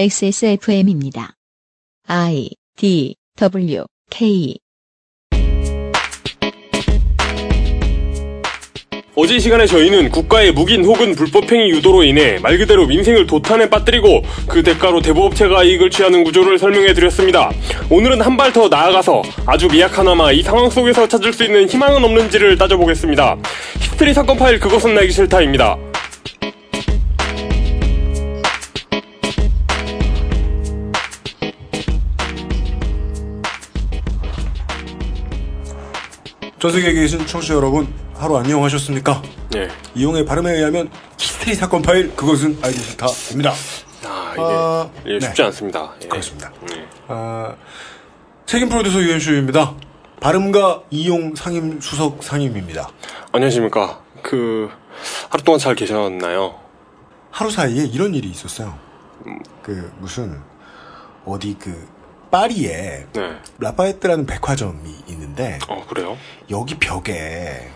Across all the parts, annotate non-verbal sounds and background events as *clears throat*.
XSFM입니다. I D W K 어제 이 시간에 저희는 국가의 묵인 혹은 불법행위 유도로 인해 말 그대로 민생을 도탄에 빠뜨리고 그 대가로 대부업체가 이익을 취하는 구조를 설명해 드렸습니다. 오늘은 한 발 더 나아가서 아주 미약하나마 이 상황 속에서 찾을 수 있는 희망은 없는지를 따져보겠습니다. 히스테리 사건 파일 그것은 알기 싫다입니다. 전 세계에 계신 청취자 여러분, 하루 안녕하셨습니까? 네. 이용의 발음에 의하면 히스테리 사건 파일 그것은 알기 싫다입니다. 아, 이게 아, 예, 네. 쉽지 않습니다. 예. 그렇습니다. 네. 아, 책임 프로듀서 유현수입니다. 발음가 이용 상임 수석 상임입니다. 안녕하십니까. 그 하루 동안 잘 계셨나요? 하루 사이에 이런 일이 있었어요. 그 무슨 어디 그 파리에 네. 라파에트라는 백화점이 있는데 어 그래요? 여기 벽에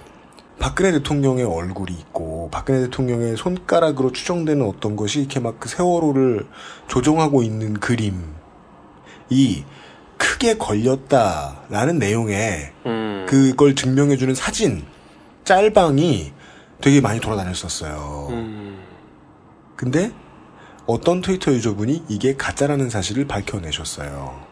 박근혜 대통령의 얼굴이 있고 박근혜 대통령의 손가락으로 추정되는 어떤 것이 이렇게 막 그 세월호를 조종하고 있는 그림이 크게 걸렸다라는 내용의 음. 그걸 증명해주는 사진 짤방이 되게 많이 돌아다녔었어요. 음. 근데 어떤 트위터 유저분이 이게 가짜라는 사실을 밝혀내셨어요.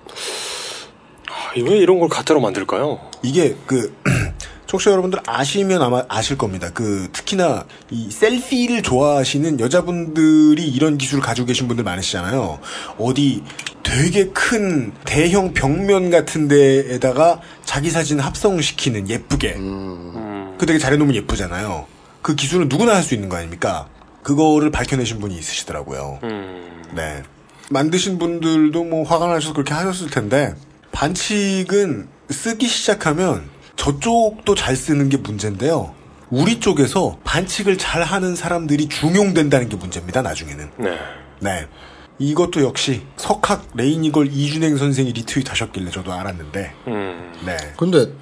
아, 왜 이런 걸 가짜로 만들까요? 이게 그 *clears throat* 청취자 여러분들 아시면 아마 아실 겁니다. 그 특히나 이 셀피를 좋아하시는 여자분들이 이런 기술을 가지고 계신 분들 많으시잖아요. 어디 되게 큰 대형 벽면 같은 데에다가 자기 사진 합성시키는 예쁘게. 음. 그 되게 잘해놓으면 예쁘잖아요. 그 기술은 누구나 할 수 있는 거 아닙니까? 그거를 밝혀내신 분이 있으시더라고요. 음. 네. 만드신 분들도 뭐 화가 나셔서 그렇게 하셨을 텐데, 반칙은 쓰기 시작하면 저쪽도 잘 쓰는 게 문제인데요. 우리 쪽에서 반칙을 잘 하는 사람들이 중용된다는 게 문제입니다, 나중에는. 네. 네. 이것도 역시 석학 레이니걸 이준행 선생이 리트윗 하셨길래 저도 알았는데, 음. 네. 근데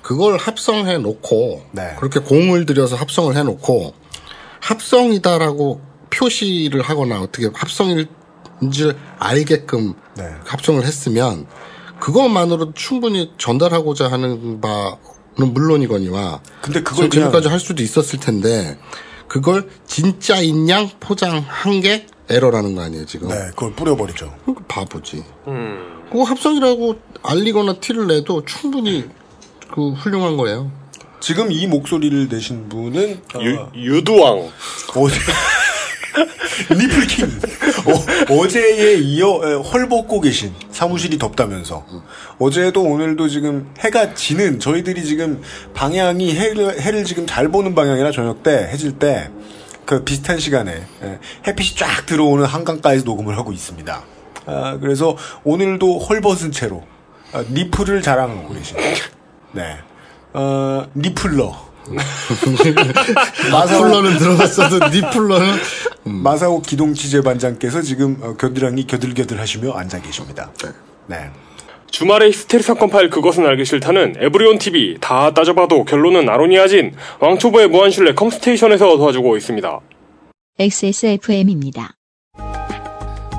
그걸 합성해 놓고 네. 그렇게 공을 들여서 합성을 해 놓고 합성이다라고 표시를 하거나 어떻게 합성인 지를 알게끔 네. 합성을 했으면 그것만으로 충분히 전달하고자 하는 바는 물론이거니와 근데 그걸 지금까지 할 수도 있었을 텐데 그걸 진짜 인 양 포장한 게 에러라는 거 아니에요 지금? 네, 그걸 뿌려버리죠. 그거 바보지. 음. 그거 합성이라고 알리거나 티를 내도 충분히 그 훌륭한 거예요. 지금 이 목소리를 내신 분은, 어, 유, 유두왕. *laughs* 어제 리플킹. 어, 제에 이어 에, 헐벗고 계신 사무실이 덥다면서. 어제도 오늘도 지금 해가 지는 저희들이 지금 방향이 해를, 해를 지금 잘 보는 방향이라 저녁 때 해질 때 그 비슷한 시간에 에, 햇빛이 쫙 들어오는 한강가에서 녹음을 하고 있습니다. 아, 그래서 오늘도 헐벗은 채로 아, 니플을 자랑하고 계신 네. 어, 니플러 마플러는 들어갔어도 니플러는 마사오 기동 취재반장께서 지금 어, 겨드랑이 겨들겨들 하시며 앉아 계십니다. 네. 주말의 히스테리 사건 파일 그것은 알기 싫다는 에브리온 TV 다 따져봐도 결론은 아로니아진 왕초보의 무한실내 컴스테이션에서 도와주고 있습니다. XSFM입니다.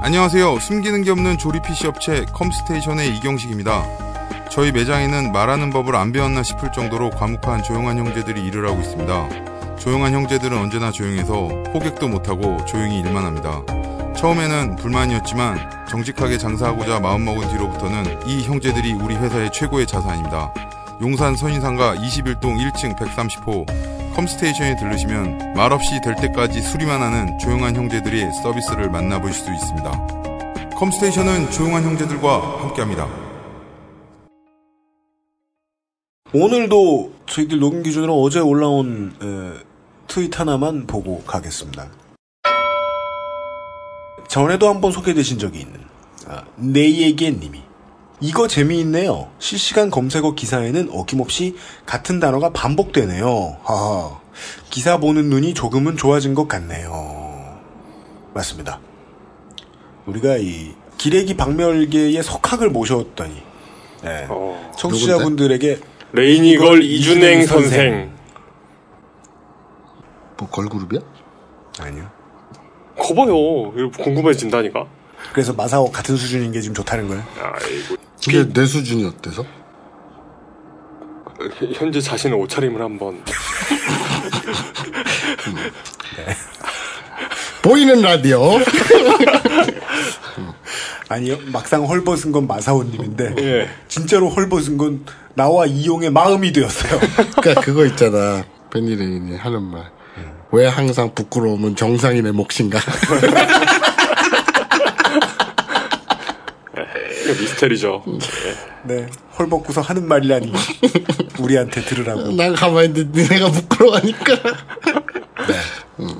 안녕하세요. 숨기는 게 없는 조립 PC 업체 컴스테이션의 이경식입니다. 저희 매장에는 말하는 법을 안 배웠나 싶을 정도로 과묵한 조용한 형제들이 일을 하고 있습니다. 조용한 형제들은 언제나 조용해서 호객도 못하고 조용히 일만 합니다. 처음에는 불만이었지만 정직하게 장사하고자 마음먹은 뒤로부터는 이 형제들이 우리 회사의 최고의 자산입니다. 용산 선인상가 21동 1층 130호 컴스테이션에 들르시면 말없이 될 때까지 수리만 하는 조용한 형제들의 서비스를 만나보실 수 있습니다. 컴스테이션은 조용한 형제들과 함께합니다. 오늘도 저희들 녹음 기준으로 어제 올라온 에, 트윗 하나만 보고 가겠습니다. 전에도 한번 소개되신 적이 있는 아, 네이에게 님이 이거 재미있네요. 실시간 검색어 기사에는 어김없이 같은 단어가 반복되네요. 하하. 기사 보는 눈이 조금은 좋아진 것 같네요. 맞습니다. 우리가 이 기레기 박멸계의 석학을 모셨더니 네. 어, 청취자분들에게 레이니걸 이준행 선생. 뭐 걸그룹이야? 아니요. 거봐요. 궁금해진다니까. 그래서 마사오 같은 수준인 게 지금 좋다는 거예요. 아이고. 근데 내 수준이 어때서? 현재 자신의 옷차림을 한번. 보이는 라디오. *laughs* 아니요, 막상 헐벗은 건 마사오님인데 예. 진짜로 헐벗은 건 나와 이용의 마음이 되었어요. *laughs* 그러니까 그거 있잖아. 베니레인이 하는 말. 왜 항상 부끄러움은 정상인의 몫인가? 이거 미스테리죠. 네, 헐벗고서 하는 말이라니 우리한테 들으라고. 난 가만히 있는데 니네가 부끄러워하니까. *laughs* 네. 음.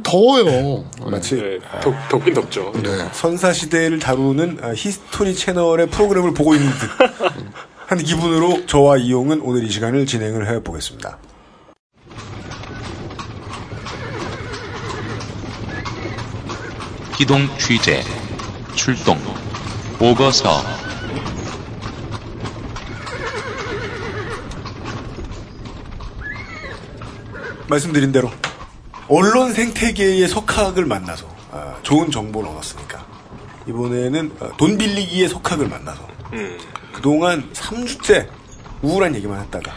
더워요. 마치 네, 덥, 덥긴 덥죠. 네. 선사 시대를 다루는 아, 히스토리 채널의 프로그램을 보고 있는 듯 *laughs* 한 기분으로 저와 이용은 오늘 이 시간을 진행을 해 보겠습니다. 기동 취재 출동 보고서 말씀드린 대로 언론 생태계의 석학을 만나서 아, 좋은 정보를 얻었으니까 이번에는 아, 돈 빌리기의 석학을 만나서 음. 그동안 3주째 우울한 얘기만 했다가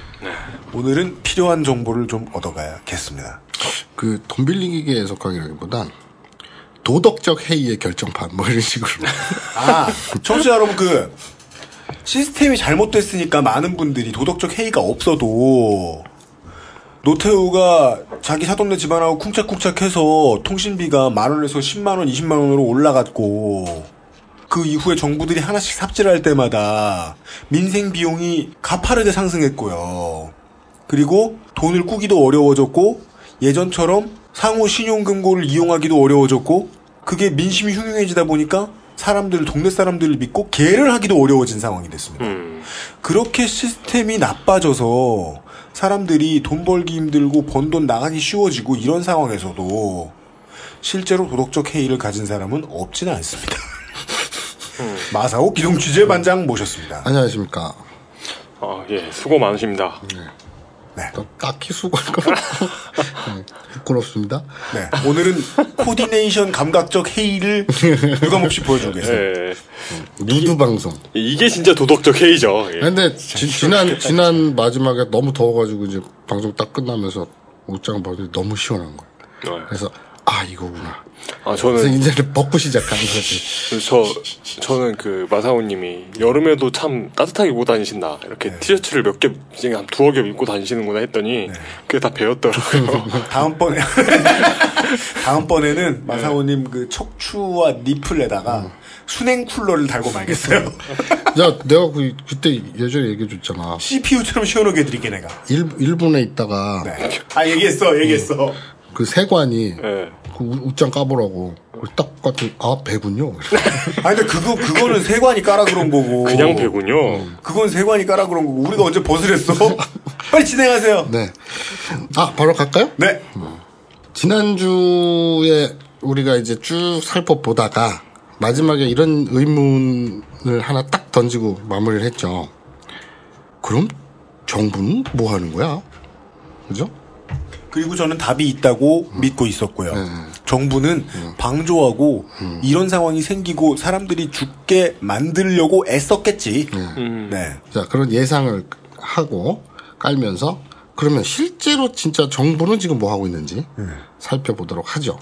오늘은 필요한 정보를 좀 얻어가야겠습니다. 그 돈 빌리기의 해석하기라기보단 도덕적 회의의 결정판 뭐 이런 식으로. *laughs* 아, 청취자 여러분 그 시스템이 잘못됐으니까 많은 분들이 도덕적 해이가 없어도 노태우가 자기 사돈네 집안하고 쿵짝쿵짝해서 통신비가 만 원에서 10만 원, 20만 원으로 올라갔고 그 이후에 정부들이 하나씩 삽질할 때마다 민생 비용이 가파르게 상승했고요. 그리고 돈을 꾸기도 어려워졌고 예전처럼 상호 신용금고를 이용하기도 어려워졌고 그게 민심이 흉흉해지다 보니까 사람들 동네 사람들을 믿고 개를 하기도 어려워진 상황이 됐습니다. 음. 그렇게 시스템이 나빠져서 사람들이 돈 벌기 힘들고 번 돈 나가기 쉬워지고 이런 상황에서도 실제로 도덕적 해이를 가진 사람은 없지는 않습니다. 마사오 기동 취재 반장 모셨습니다. 안녕하십니까. 아, 예, 수고 많으십니다. 또 딱히 수고할 거 없고. 네, 부끄럽습니다. 네, 오늘은 코디네이션 감각적 해이를 유감없이 보여주겠습니다. 예. 누드 방송. 이게 진짜 도덕적 해이죠. 예. 근데 지, 지난 지난 마지막에 너무 더워가지고 이제 방송 딱 끝나면서 옷장 봤는데 너무 시원한 거야. 네. 그래서 아 이거구나. 아, 저는, 이제는 벗고 시작하는 거지. 저, 저는 그, 마사오님이 여름에도 참 따뜻하게 입고 다니신다. 이렇게 티셔츠를 몇 개, 이제 한 두어 겹 입고 다니시는구나 했더니, 그게 다 배웠더라고요. *laughs* 다음번에 *laughs* 다음번에는 마사오님 그 척추와 니플에다가 순행 쿨러를 달고 말겠어요. *laughs* 야 내가 그 그때 예전에 얘기해줬잖아. CPU처럼 시원하게 해드릴게 내가. 일 일본에 있다가 네. 아 얘기했어, 얘기했어. 네. 그 세관이 예. 그 우- 옷장 까보라고 딱 같은 아 배군요. *laughs* 아 근데 그거 그거는 세관이 까라 그런 거고. 그냥 배군요. 그건 세관이 까라 그런 거고 우리가 언제 벗으랬어? *laughs* 빨리 진행하세요. 네. 아 바로 갈까요? 네. 지난주에 우리가 이제 쭉 살펴보다가 마지막에 이런 의문을 하나 딱 던지고 마무리를 했죠. 그럼 정부는 뭐 하는 거야? 그죠? 그리고 저는 답이 있다고 믿고 있었고요. 네. 정부는 방조하고 이런 상황이 생기고 사람들이 죽게 만들려고 애썼겠지. 음. 네. 자, 그런 예상을 하고 깔면서 그러면 실제로 진짜 정부는 지금 뭐 하고 있는지 살펴보도록 하죠.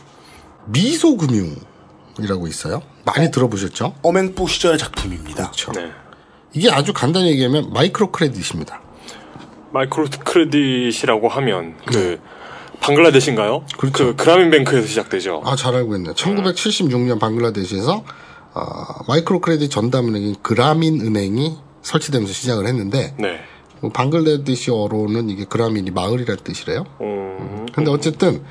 미소금융이라고 있어요. 많이 들어보셨죠? 어맹부 시절의 작품입니다. 그렇죠. 네. 이게 아주 간단히 얘기하면 마이크로 크레딧입니다. 마이크로 크레딧이라고 하면, 그, 방글라데시인가요? 그렇죠. 그 그라민뱅크에서 시작되죠. 아, 잘 알고 있네. 1976년 방글라데시에서 어, 마이크로 크레딧 전담은행인 그라민 은행이 설치되면서 시작을 했는데 네. 뭐 방글라데시어로는 이게 그라민이 마을이라는 뜻이래요. 음, 근데 어쨌든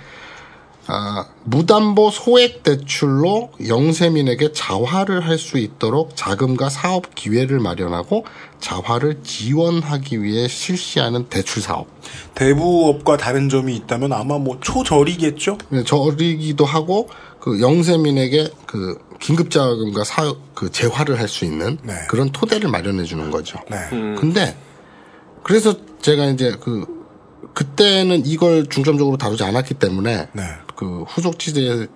아, 무담보 소액 대출로 영세민에게 자활을 할수 있도록 자금과 사업 기회를 마련하고 자활을 지원하기 위해 실시하는 대출 사업. 대부업과 다른 점이 있다면 아마 뭐 초저리겠죠? 네, 저리기도 하고 그 영세민에게 그 긴급 자금과 사 그 재활을 할수 있는 네. 그런 토대를 마련해 주는 거죠. 네. 근데 그래서 제가 이제 그 그때는 이걸 중점적으로 다루지 않았기 때문에 네. 그 후속 취재를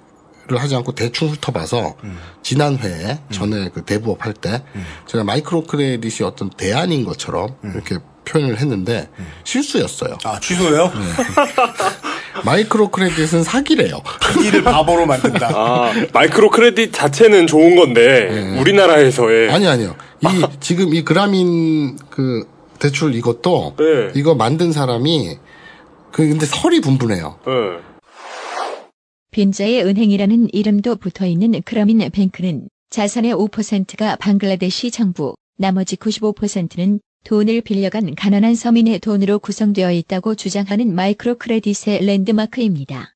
하지 않고 대충 훑어봐서 지난 회에 전에 그 대부업 할 때 제가 마이크로 크레딧이 어떤 대안인 것처럼 이렇게 표현을 했는데 실수였어요. 아, 취소해요? *laughs* microcredit은 사기래요. 자기를 바보로 만든다. 아, microcredit 자체는 좋은 건데 우리나라에서의 아니 아니요. 이 지금 이 그라민 그 대출 이것도 네. 이거 만든 사람이 그 근데 설이 분분해요. 예. 빈자의 은행이라는 이름도 붙어 있는 그라민 뱅크는 자산의 5%가 방글라데시 정부, 나머지 95%는 돈을 빌려간 가난한 서민의 돈으로 구성되어 있다고 주장하는 microcredit의 랜드마크입니다.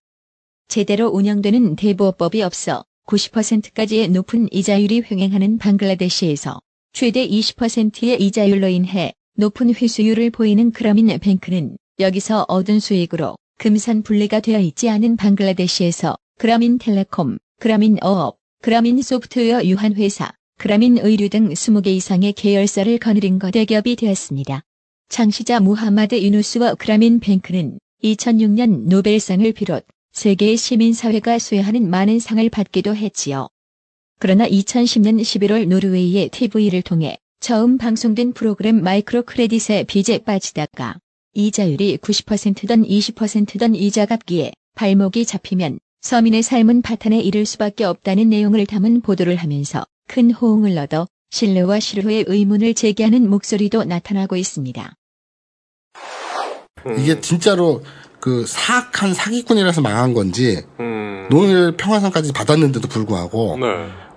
제대로 운영되는 대부업법이 없어 90%까지의 높은 이자율이 횡행하는 방글라데시에서 최대 20%의 이자율로 인해 높은 회수율을 보이는 크라민 뱅크는 여기서 얻은 수익으로 금산 분리가 되어 있지 않은 방글라데시에서 그라민 텔레콤, 그라민 어업, 그라민 소프트웨어 유한회사, 그라민 의류 등 20개 이상의 계열사를 거느린 거대기업이 되었습니다. 창시자 무하마드 유누스와 그라민 뱅크는 2006년 노벨상을 비롯 세계의 시민사회가 수여하는 많은 상을 받기도 했지요. 그러나 2010년 11월 노르웨이의 TV를 통해 처음 방송된 프로그램 마이크로 크레딧에 빚에 빠지다가 이자율이 90%던 20%던 이자 갚기에 발목이 잡히면 서민의 삶은 파탄에 이를 수밖에 없다는 내용을 담은 보도를 하면서 큰 호응을 얻어 신뢰와 실효의 의문을 제기하는 목소리도 나타나고 있습니다. 음. 이게 진짜로 그 사악한 사기꾼이라서 망한 건지 음. 노벨 평화상까지 받았는데도 불구하고 네.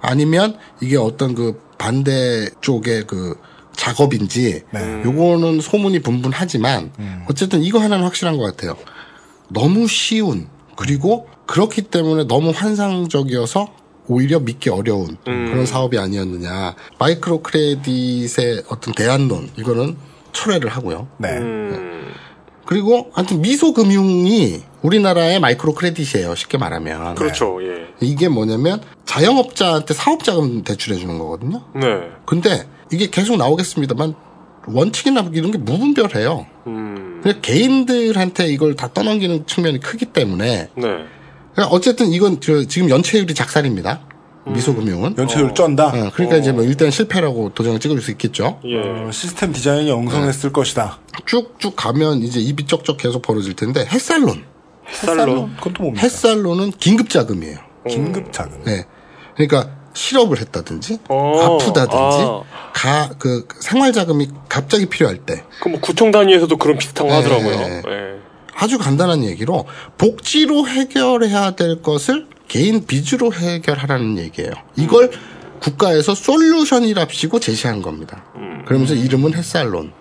아니면 이게 어떤 그 반대 쪽의 그 작업인지 네. 요거는 소문이 분분하지만 어쨌든 이거 하나는 확실한 것 같아요. 너무 쉬운 그리고 그렇기 때문에 너무 환상적이어서 오히려 믿기 어려운 그런 사업이 아니었느냐. 마이크로 크레딧의 어떤 대안론 이거는 철회를 하고요. 네. 음. 그리고 하여튼 미소금융이 우리나라의 마이크로 크레딧이에요. 쉽게 말하면. 그렇죠. 예. 이게 뭐냐면 자영업자한테 사업자금 대출해 주는 거거든요. 네. 근데 이게 계속 나오겠습니다만 원칙이나 이런 게 무분별해요. 음. 그냥 개인들한테 이걸 다 떠넘기는 측면이 크기 때문에 네. 그러니까 어쨌든 이건 저 지금 연체율이 작살입니다. 미소금융은. 연체율 쩐다. 어, 그러니까 이제 뭐 일단 실패라고 도장을 찍을 수 있겠죠. 예. 어, 시스템 디자인이 엉성했을 것이다. 쭉쭉 가면 이제 입이 쩍쩍 계속 벌어질 텐데 햇살론. 햇살로. 그건 또 뭡니까? 햇살론은 긴급 자금이에요. 긴급 자금. 네. 그러니까 실업을 했다든지 어, 아프다든지 아. 가그 생활 자금이 갑자기 필요할 때 그뭐 구청 단위에서도 그런 비슷한 거 네. 하더라고요. 예. 아주 간단한 얘기로 복지로 해결해야 될 것을 개인 빚으로 해결하라는 얘기예요. 이걸 국가에서 솔루션이랍시고 제시한 겁니다. 그러면서 이름은 햇살론.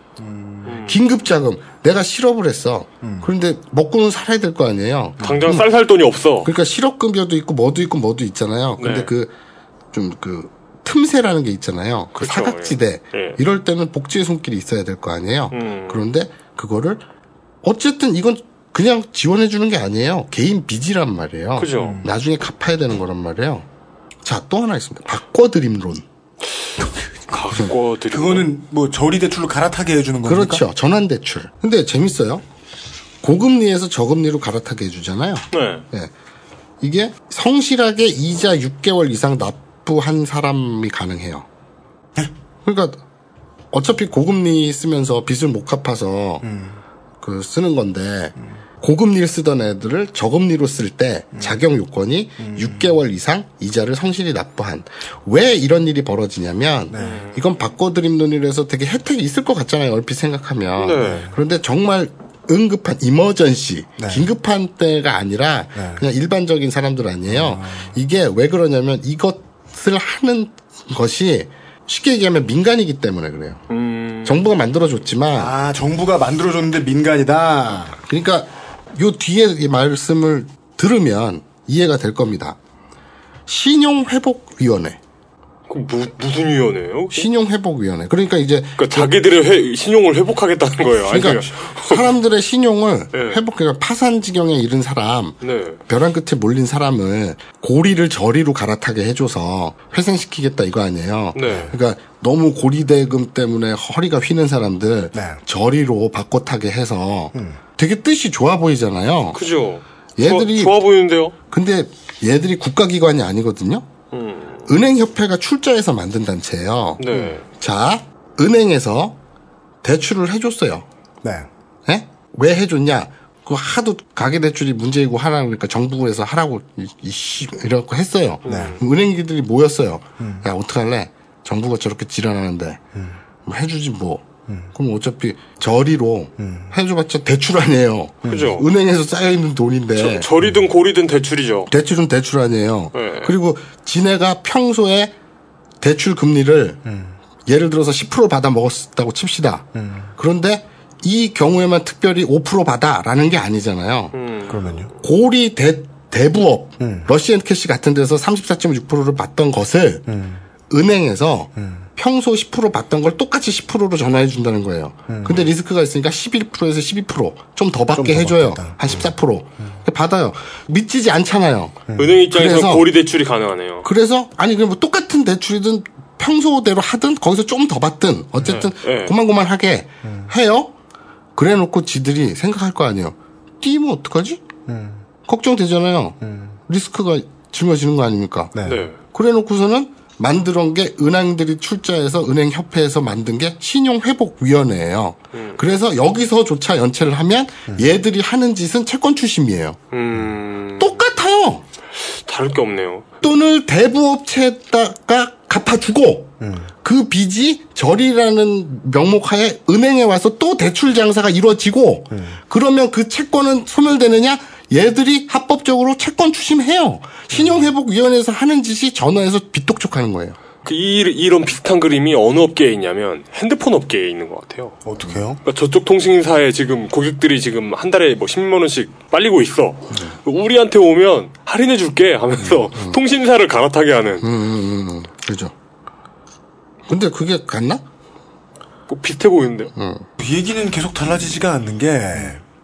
긴급 자금. 내가 실업을 했어. 그런데 먹고는 살아야 될 거 아니에요. 당장 쌀 살 돈이 없어. 그러니까 실업급여도 있고 뭐도 있고 뭐도 있잖아요. 근데 네. 그좀그 틈새라는 게 있잖아요. 그 그렇죠. 사각지대. 예. 이럴 때는 복지의 손길이 있어야 될 거 아니에요. 음. 그런데 그거를 어쨌든 이건 그냥 지원해 주는 게 아니에요. 개인 빚이란 말이에요. 그죠. 나중에 갚아야 되는 거란 말이에요. 자, 또 하나 있습니다. 바꿔드림론. 갖고 드리고. 그거는 뭐 저리 대출로 갈아타게 해주는 겁니까? 그렇죠. 전환 대출. 근데 재밌어요. 고금리에서 저금리로 갈아타게 해주잖아요. 네. 예. 이게 성실하게 이자 6개월 이상 납부한 사람이 가능해요. 그러니까 어차피 고금리 쓰면서 빚을 못 갚아서 그 쓰는 건데 고금리를 쓰던 애들을 저금리로 쓸 때 자격 요건이 6개월 이상 이자를 성실히 납부한. 왜 이런 일이 벌어지냐면 이건 바꿔드림론이라서 되게 혜택이 있을 것 같잖아요. 얼핏 생각하면. 네. 그런데 정말 응급한 이머전시 네. 긴급한 때가 아니라 네. 그냥 일반적인 사람들 아니에요. 이게 왜 그러냐면 이것을 하는 것이 쉽게 얘기하면 민간이기 때문에 그래요. 음. 정부가 만들어줬지만 아, 정부가 만들어줬는데 민간이다. 그러니까 요 뒤에 이 말씀을 들으면 이해가 될 겁니다. 신용회복위원회. 그 무, 무슨 위원회예요? 신용회복위원회. 그러니까 이제 그러니까 자기들의 회- 신용을 회복하겠다는 거예요. 아니, 그러니까 *laughs* 사람들의 신용을 네. 회복, 그러니까 파산 지경에 이른 사람, 네. 벼랑 끝에 몰린 사람을 고리를 저리로 갈아타게 해줘서 회생시키겠다 이거 아니에요. 네. 그러니까 너무 고리대금 때문에 허리가 휘는 사람들 네. 저리로 바꿔 타게 해서 되게 뜻이 좋아 보이잖아요. 그죠. 얘들이- 좋아, 좋아 보이는데요. 근데 얘들이 국가기관이 아니거든요. 음. 은행협회가 출자해서 만든 단체예요. 네. 자, 은행에서 대출을 해줬어요. 네. 예? 왜 해줬냐? 그 하도 가계대출이 문제이고 하라고 그러니까 정부에서 하라고 이, 이 씨, 이렇게 했어요. 은행기들이 모였어요. 야 어떡할래? 정부가 저렇게 지랄하는데 뭐 해주지 뭐. 그럼 어차피 저리로 해줘봤자 대출 아니에요. 그죠. 은행에서 쌓여있는 돈인데 저- 저리든 고리든 대출이죠. 대출은 대출 아니에요. 네. 그리고 지네가 평소에 대출 금리를 예를 들어서 10% 받아 먹었다고 칩시다. 그런데 이 경우에만 특별히 5% 받아라는 게 아니잖아요. 그러면요. 고리 대, 대부업, 러시앤 캐시 같은 데서 34.6%를 받던 것을 은행에서 평소 10% 받던 걸 똑같이 10%로 전화해 준다는 거예요. 근데 리스크가 있으니까 11%에서 12%좀 더 받게 더 해줘요. 받겠다. 한 14%. 받아요. 믿지지 않잖아요. 은행 입장에서 그래서- 고리 대출이 가능하네요. 그래서 아니 그럼 뭐 똑같은 대출이든 평소대로 하든 거기서 좀 더 받든 어쨌든 네, 네. 고만고만하게 해요. 그래놓고 지들이 생각할 거 아니에요. 뛰면 어떡하지? 걱정되잖아요. 리스크가 짊어지는 거 아닙니까? 네. 네. 그래놓고서는 만들어온 게 은행들이 출자해서 은행협회에서 만든 게 신용회복위원회예요. 그래서 여기서조차 연체를 하면 얘들이 하는 짓은 채권 추심이에요. 음. 똑같아요. 다를 게 없네요. 돈을 대부업체에다가 갚아주고 그 빚이 절이라는 명목하에 은행에 와서 또 대출 장사가 이루어지고 그러면 그 채권은 소멸되느냐? 얘들이 합법적으로 채권 추심해요. 신용회복위원회에서 하는 짓이 전화해서 빚독촉하는 거예요. 그 이, 이런 비슷한 그림이 어느 업계에 있냐면 핸드폰 업계에 있는 것 같아요. 어떻게요? 그러니까 저쪽 통신사에 지금 고객들이 지금 한 달에 뭐 10만 원씩 빨리고 있어. 우리한테 오면 할인해 줄게 하면서 통신사를 갈아타게 하는 음, 음, 음. 그죠. 근데 그게 같나? 뭐 비슷해 보이는데요. 이 얘기는 계속 달라지지가 않는 게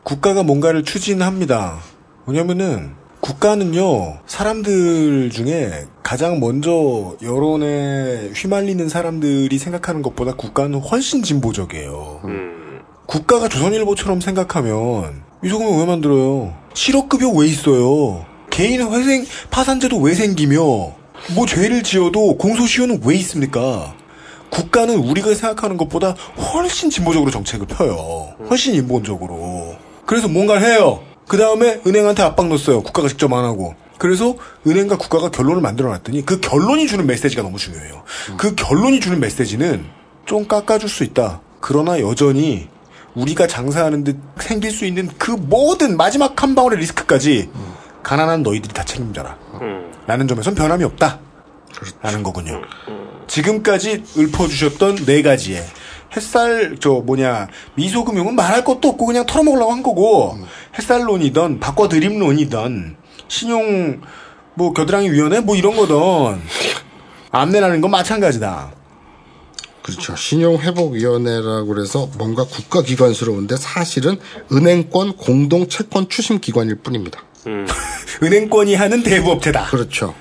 국가가 뭔가를 추진합니다. 왜냐면은 국가는요 사람들 중에 가장 먼저 여론에 휘말리는 사람들이 생각하는 것보다 국가는 훨씬 진보적이에요. 음. 국가가 조선일보처럼 생각하면 미소금을 왜 만들어요? 실업급여 왜 있어요? 개인 회생 파산제도 왜 생기며 뭐 죄를 지어도 공소시효는 왜 있습니까? 국가는 우리가 생각하는 것보다 훨씬 진보적으로 정책을 펴요. 훨씬 인본적으로. 그래서 뭔가를 해요. 그 다음에 은행한테 압박 넣었어요. 국가가 직접 안 하고. 그래서 은행과 국가가 결론을 만들어 놨더니 그 결론이 주는 메시지가 너무 중요해요. 그 결론이 주는 메시지는 좀 깎아줄 수 있다. 그러나 여전히 우리가 장사하는 데 생길 수 있는 그 모든 마지막 한 방울의 리스크까지 가난한 너희들이 다 책임져라. 음. 라는 점에선 변함이 없다. 라는 거군요. 지금까지 읊어주셨던 네 가지의 햇살 저 뭐냐 미소금융은 말할 것도 없고 그냥 털어먹으려고 한 거고 햇살론이던 바꿔 드림론이던 신용 뭐 겨드랑이 위원회 뭐 이런 거던 안내라는 건 마찬가지다. 그렇죠. 신용회복위원회라고 그래서 뭔가 국가기관스러운데 사실은 은행권 공동 채권 추심 기관일 뿐입니다. *laughs* 은행권이 하는 대부업체다. 그렇죠.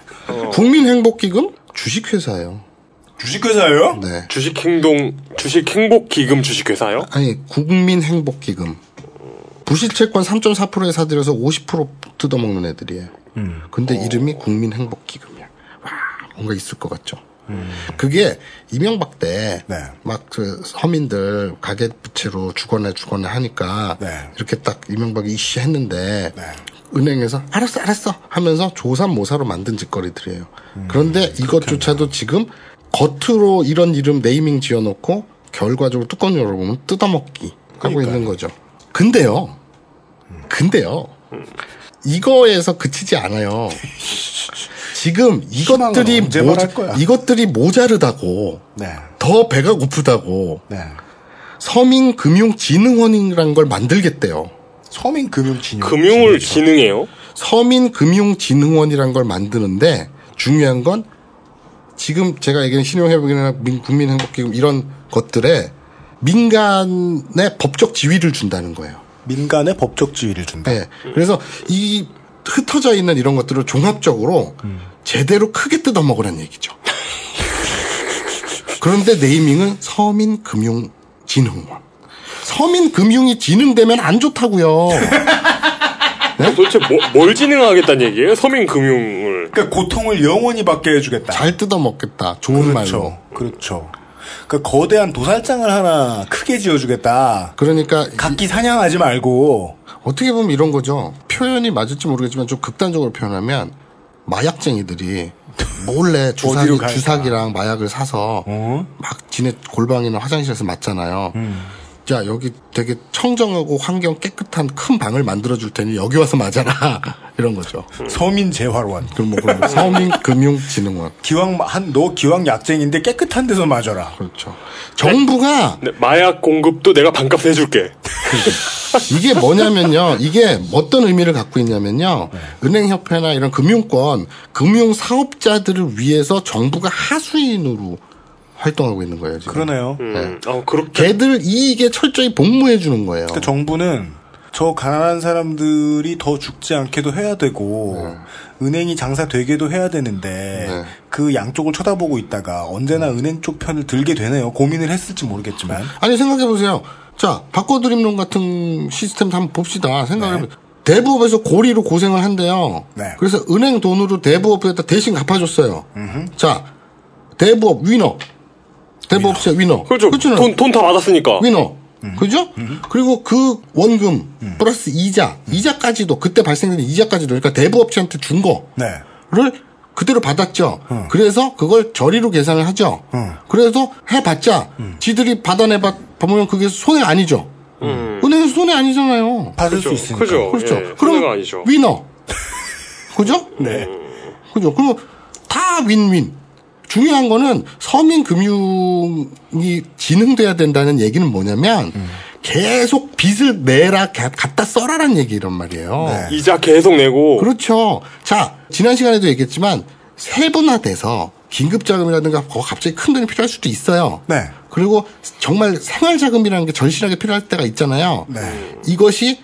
국민행복기금 주식회사예요. 주식회사예요? 네. 주식행동 주식행복기금 주식회사요? 아니 국민행복기금 부실채권 3.4%에 사들여서 50% 뜯어먹는 애들이에요. 근데 이름이 국민행복기금이야. 와 뭔가 있을 것 같죠. 그게 이명박 때 네. 막그 서민들 가계 부채로 주거나 주거나 하니까 네. 이렇게 딱 이명박이 이씨 했는데 네. 은행에서 알았어 알았어 하면서 조삼모사로 만든 짓거리들이에요. 그런데 이것조차도 지금 겉으로 이런 이름 네이밍 지어놓고 결과적으로 뚜껑 열어보면 뜯어먹기 하고 그러니까요. 있는 거죠. 근데요, 근데요, 이거에서 그치지 않아요. *laughs* 지금 이것들이 모자? 이것들이 모자르다고 네. 더 배가 고프다고 네. 서민금융진흥원이라는 걸 만들겠대요. 서민금융진흥. 금융을 진흥해요? 서민금융진흥원이란 걸 만드는데 중요한 건 지금 제가 얘기한 신용회복이나 민- 국민행복기금 이런 것들에 민간의 법적 지위를 준다는 거예요. 민간의 법적 지위를 준다. 네. 그래서 이 흩어져 있는 이런 것들을 종합적으로 제대로 크게 뜯어먹으라는 얘기죠. *laughs* 그런데 네이밍은 서민금융진흥원. 서민금융이 진흥되면 안 좋다고요. *laughs* 도대체 뭐, 뭘 진행하겠다는 얘기예요? 서민금융을. 그러니까 고통을 영원히 받게 해주겠다. 잘 뜯어먹겠다. 좋은 말로. 그렇죠. 그렇죠. 그러니까 거대한 도살장을 하나 크게 지어주겠다. 그러니까 이- 각기 사냥하지 말고 어떻게 보면 이런 거죠. 표현이 맞을지 모르겠지만 좀 극단적으로 표현하면 마약쟁이들이 몰래 *laughs* 주사기? 주사기랑 마약을 사서 어? 막 지네 골방이나 화장실에서 맞잖아요. 음. 자 여기 되게 청정하고 환경 깨끗한 큰 방을 만들어 줄 테니 여기 와서 맞아라 *laughs* 이런 거죠. 서민 재활원. 그럼 뭐 그런 거. 서민 금융진흥원 *laughs* 기왕 한 너 기왕 약쟁인데 깨끗한 데서 맞아라. 그렇죠. 정부가 네, 마약 공급도 내가 반값 해줄게. *laughs* 이게 뭐냐면요. 이게 어떤 의미를 갖고 있냐면요. 은행협회나 이런 금융권, 금융 사업자들을 위해서 정부가 하수인으로 활동하고 있는 거예요, 지금. 그러네요. 음, 어, 그렇게. 걔들 이익에 철저히 복무해 주는 거예요. 그러니까 정부는 저 가난한 사람들이 더 죽지 않게도 해야 되고 은행이 장사 되게도 해야 되는데 네. 그 양쪽을 쳐다보고 있다가 언제나 은행 쪽 편을 들게 되네요. 고민을 했을지 모르겠지만 아니 생각해 보세요. 자, 바꿔드림론 같은 시스템 한번 봅시다. 생각해 보세요. 대부업에서 고리로 고생을 한대요. 네. 그래서 은행 돈으로 대부업에다 대신 갚아줬어요. 자, 대부업 위너. 대부업체 위너. 그렇죠. 돈, 돈 다 받았으니까. 위너. 그죠? 그리고 그 원금 플러스 이자, 이자까지도 그때 발생된 이자까지도 그러니까 대부업체한테 준 거를 네. 그대로 받았죠. 그래서 그걸 저리로 계산을 하죠. 그래서 해봤자 지들이 받아내봐 보면 그게 손해 아니죠. 은행에서 손해 아니잖아요. 받을 수 있으니까. 그죠. 그렇죠. 예, 그럼. 위너. *laughs* 그죠? 네. 그죠? 그럼 다 윈윈. 중요한 거는 서민 금융이 진흥돼야 된다는 얘기는 뭐냐면 계속 빚을 내라 가- 갖다 써라라는 얘기란 말이에요. 네. 이자 계속 내고. 그렇죠. 자, 지난 시간에도 얘기했지만 세분화돼서 긴급 자금이라든가 거- 갑자기 큰 돈이 필요할 수도 있어요. 네. 그리고 정말 생활 자금이라는 게 절실하게 필요할 때가 있잖아요. 네. 이것이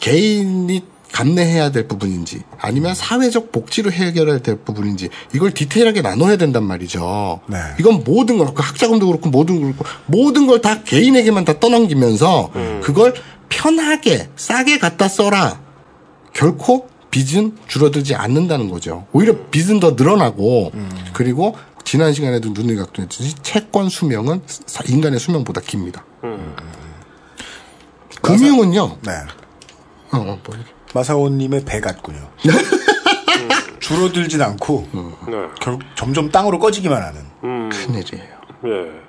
개인이 감내해야 될 부분인지 아니면 사회적 복지로 해결해야 될 부분인지 이걸 디테일하게 나눠야 된단 말이죠. 네. 이건 모든 걸, 그 학자금도 그렇고 모든 걸 그렇고 모든 걸 다 개인에게만 다 떠넘기면서 그걸 편하게 싸게 갖다 써라. 결코 빚은 줄어들지 않는다는 거죠. 오히려 빚은 더 늘어나고 그리고 지난 시간에도 눈을 각도했듯이 채권 수명은 사- 인간의 수명보다 깁니다. 금융은요. 네. 어, 어, 뭐, 마사오님의 배 같군요. *laughs* 줄어들진 않고 네. 결국 점점 땅으로 꺼지기만 하는. 음, 큰일이에요. 예.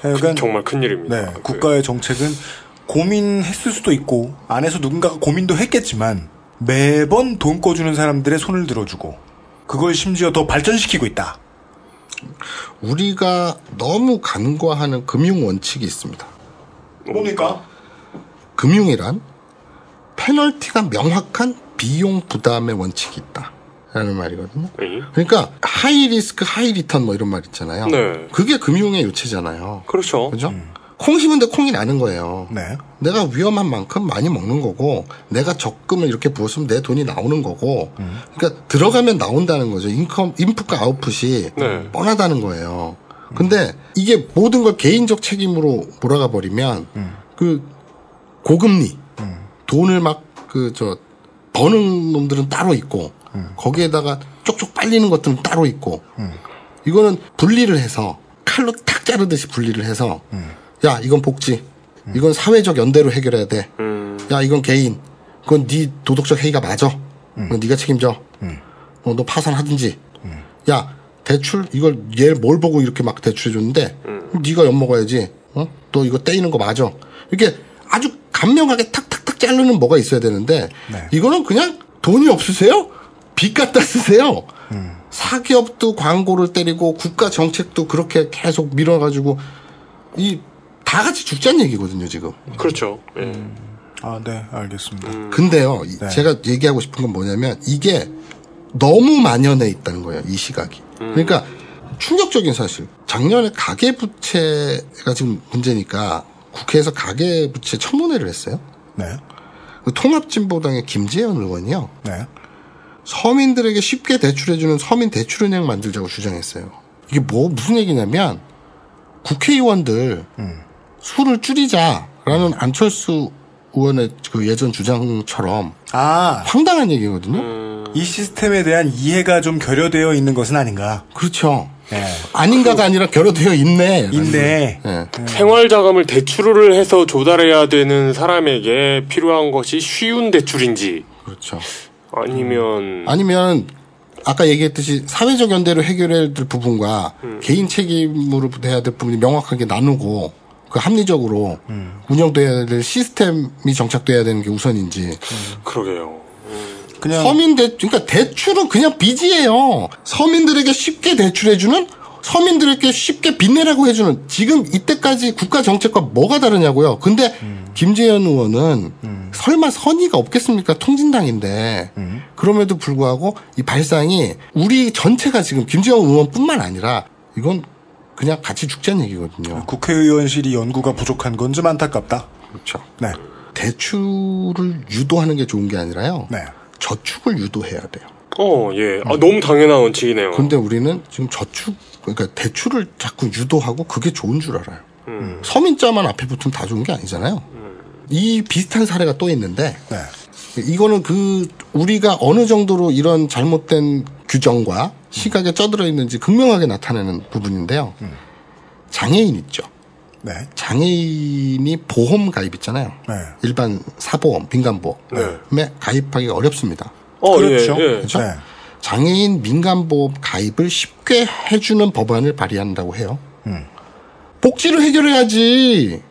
하여간 정말 큰일입니다. 네, 국가의 정책은 고민했을 수도 있고 안에서 누군가가 고민도 했겠지만 매번 돈 꺼주는 사람들의 손을 들어주고 그걸 심지어 더 발전시키고 있다. 우리가 너무 간과하는 금융 원칙이 있습니다. 뭡니까? 금융이란 페널티가 명확한 비용 부담의 원칙이 있다. 라는 말이거든요. 예. 그러니까 high risk high return 뭐 이런 말 있잖아요. 네. 그게 금융의 요체잖아요. 그렇죠. 그죠? 콩 심은 데 콩이 나는 거예요. 네. 내가 위험한 만큼 많이 먹는 거고 내가 적금을 이렇게 부었으면 내 돈이 나오는 거고 그러니까 들어가면 나온다는 거죠. income 인풋과 아웃풋이 네. 뻔하다는 거예요. 근데 이게 모든 걸 개인적 책임으로 몰아가 버리면 그 고금리 돈을 막 그 저 버는 놈들은 따로 있고 거기에다가 쪽쪽 빨리는 것들은 따로 있고 이거는 분리를 해서 칼로 탁 자르듯이 분리를 해서 야 이건 복지 이건 사회적 연대로 해결해야 돼. 음, 야 이건 개인 그건 네 도덕적 해이가 맞아. 그건 네가 책임져. 어, 너 파산하든지. 야 대출 이걸 얘 뭘 보고 이렇게 막 대출해 줬는데 네가 엿 먹어야지. 어? 너 이거 떼이는 거 맞아. 이렇게 아주 간명하게 탁탁탁 자르는 뭐가 있어야 되는데 네. 이거는 그냥 돈이 없으세요? 빚 갖다 쓰세요. 사기업도 광고를 때리고 국가 정책도 그렇게 계속 밀어가지고 이 다 같이 죽자는 얘기거든요 지금. 그렇죠. 예. 아, 네, 알겠습니다. 근데요, 이- 네. 제가 얘기하고 싶은 건 뭐냐면 이게 너무 만연해 있다는 거예요, 이 시각이. 그러니까 충격적인 사실. 작년에 가계부채가 지금 문제니까 국회에서 가계부채 청문회를 했어요. 네. 그 통합진보당의 김재현 의원이요. 네. 서민들에게 쉽게 대출해주는 서민 대출은행 만들자고 주장했어요. 이게 뭐 무슨 얘기냐면 국회의원들 수를 줄이자라는 안철수 의원의 그 예전 주장처럼 아, 황당한 얘기거든요. 음. 이 시스템에 대한 이해가 좀 결여되어 있는 것은 아닌가. 그렇죠. 예. 아닌가가 아니라 결여되어 있네. 있네. 예. 생활 자금을 대출을 해서 조달해야 되는 사람에게 필요한 것이 쉬운 대출인지 그렇죠. 아니면 아니면 아까 얘기했듯이 사회적 연대로 해결해야 될 부분과 음. 개인 책임으로 해야 될 부분이 명확하게 나누고 그 합리적으로 음. 운영돼야 될 시스템이 정착돼야 되는 게 우선인지 그러게요. 그냥 서민 대 그러니까 대출은 그냥 빚이에요. 서민들에게 쉽게 대출해주는 서민들에게 쉽게 빚내라고 해주는 지금 이때까지 국가 정책과 뭐가 다르냐고요. 근데 김재현 의원은 설마 선의가 없겠습니까? 통진당인데 그럼에도 불구하고 이 발상이 우리 전체가 지금 김재현 의원뿐만 아니라 이건 그냥 같이 죽자는 얘기거든요. 국회의원실이 연구가 부족한 건 좀 안타깝다. 그렇죠. 네. 대출을 유도하는 게 좋은 게 아니라요. 네. 저축을 유도해야 돼요. 어, 예. 아, 너무 당연한 원칙이네요. 근데 우리는 지금 저축, 그러니까 대출을 자꾸 유도하고 그게 좋은 줄 알아요. 음. 서민자만 앞에 붙으면 다 좋은 게 아니잖아요. 이 비슷한 사례가 또 있는데, 네. 이거는 그, 우리가 어느 정도로 이런 잘못된 규정과 시각에 쩌들어 있는지 극명하게 나타내는 부분인데요. 장애인 있죠. 네. 장애인이 보험 가입 있잖아요. 네. 일반 사보험, 민간보험에 가입하기가 어렵습니다. 어, 그렇죠. 예, 예. 그렇죠? 네. 장애인 민간보험 가입을 쉽게 해주는 법안을 발의한다고 해요. 음. 복지를 해결해야지.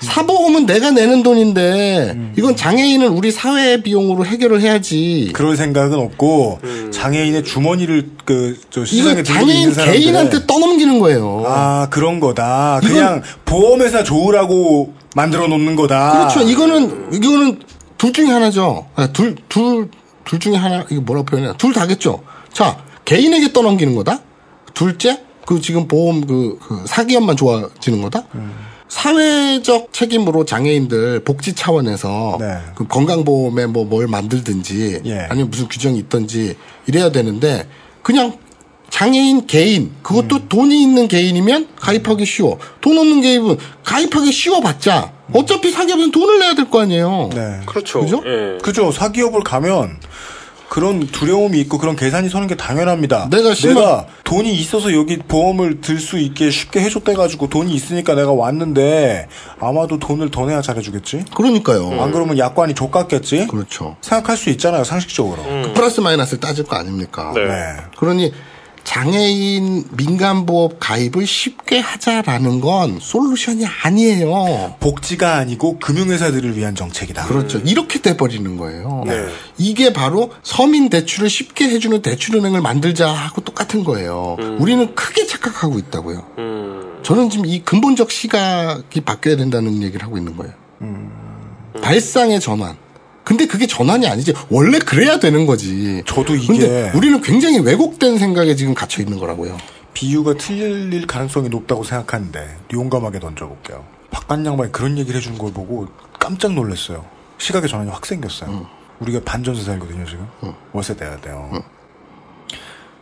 사보험은 내가 내는 돈인데 음. 이건 장애인은 우리 사회 비용으로 해결을 해야지. 그럴 생각은 없고 장애인의 주머니를 그저 시장에 이건 들고 장애인 개인한테 떠넘기는 거예요. 아 그런 거다. 이건- 그냥 보험회사 좋으라고 만들어 놓는 거다. 그렇죠. 이거는 이거는 둘 중에 하나죠. 아, 둘, 둘, 둘 중에 하나, 이거 뭐라고 표현해야 둘 다겠죠. 자, 개인에게 떠넘기는 거다. 둘째, 그 지금 보험 그, 그 사기업만 좋아지는 거다. 사회적 책임으로 장애인들 복지 차원에서 네. 그 건강보험에 뭐 뭘 만들든지 예. 아니면 무슨 규정이 있든지 이래야 되는데 그냥 장애인 개인 그것도 음. 돈이 있는 개인이면 가입하기 쉬워 돈 없는 개인은 가입하기 쉬워봤자 어차피 사기업은 돈을 내야 될 거 아니에요 네. 그렇죠. 그죠? 예. 그죠. 사기업을 가면 그런 두려움이 있고 그런 계산이 서는 게 당연합니다. 내가 내가 돈이 있어서 여기 보험을 들 수 있게 쉽게 해줬대가지고 돈이 있으니까 내가 왔는데 아마도 돈을 더 내야 잘해주겠지. 그러니까요 안 그러면 약관이 족같겠지. 그렇죠 생각할 수 있잖아요, 상식적으로. 그 플러스 마이너스를 따질 거 아닙니까 네. 네. 그러니 장애인 민간보험 가입을 쉽게 하자라는 건 솔루션이 아니에요 복지가 아니고 금융회사들을 위한 정책이다. 그렇죠. 이렇게 돼버리는 거예요. 네. 이게 바로 서민 대출을 쉽게 해주는 대출은행을 만들자 하고 똑같은 거예요. 우리는 크게 착각하고 있다고요. 음. 저는 지금 이 근본적 시각이 바뀌어야 된다는 얘기를 하고 있는 거예요. 발상의 전환. 근데 그게 전환이 아니지. 원래 그래야 되는 거지. 저도 이게 근데 우리는 굉장히 왜곡된 생각에 지금 갇혀 있는 거라고요. 비유가 틀릴 가능성이 높다고 생각하는데 용감하게 던져볼게요. 박관 양반이 그런 얘기를 해주는 걸 보고 깜짝 놀랐어요. 시각의 전환이 확 생겼어요. 우리가 반전세 살거든요 지금. 월세 내야 돼요.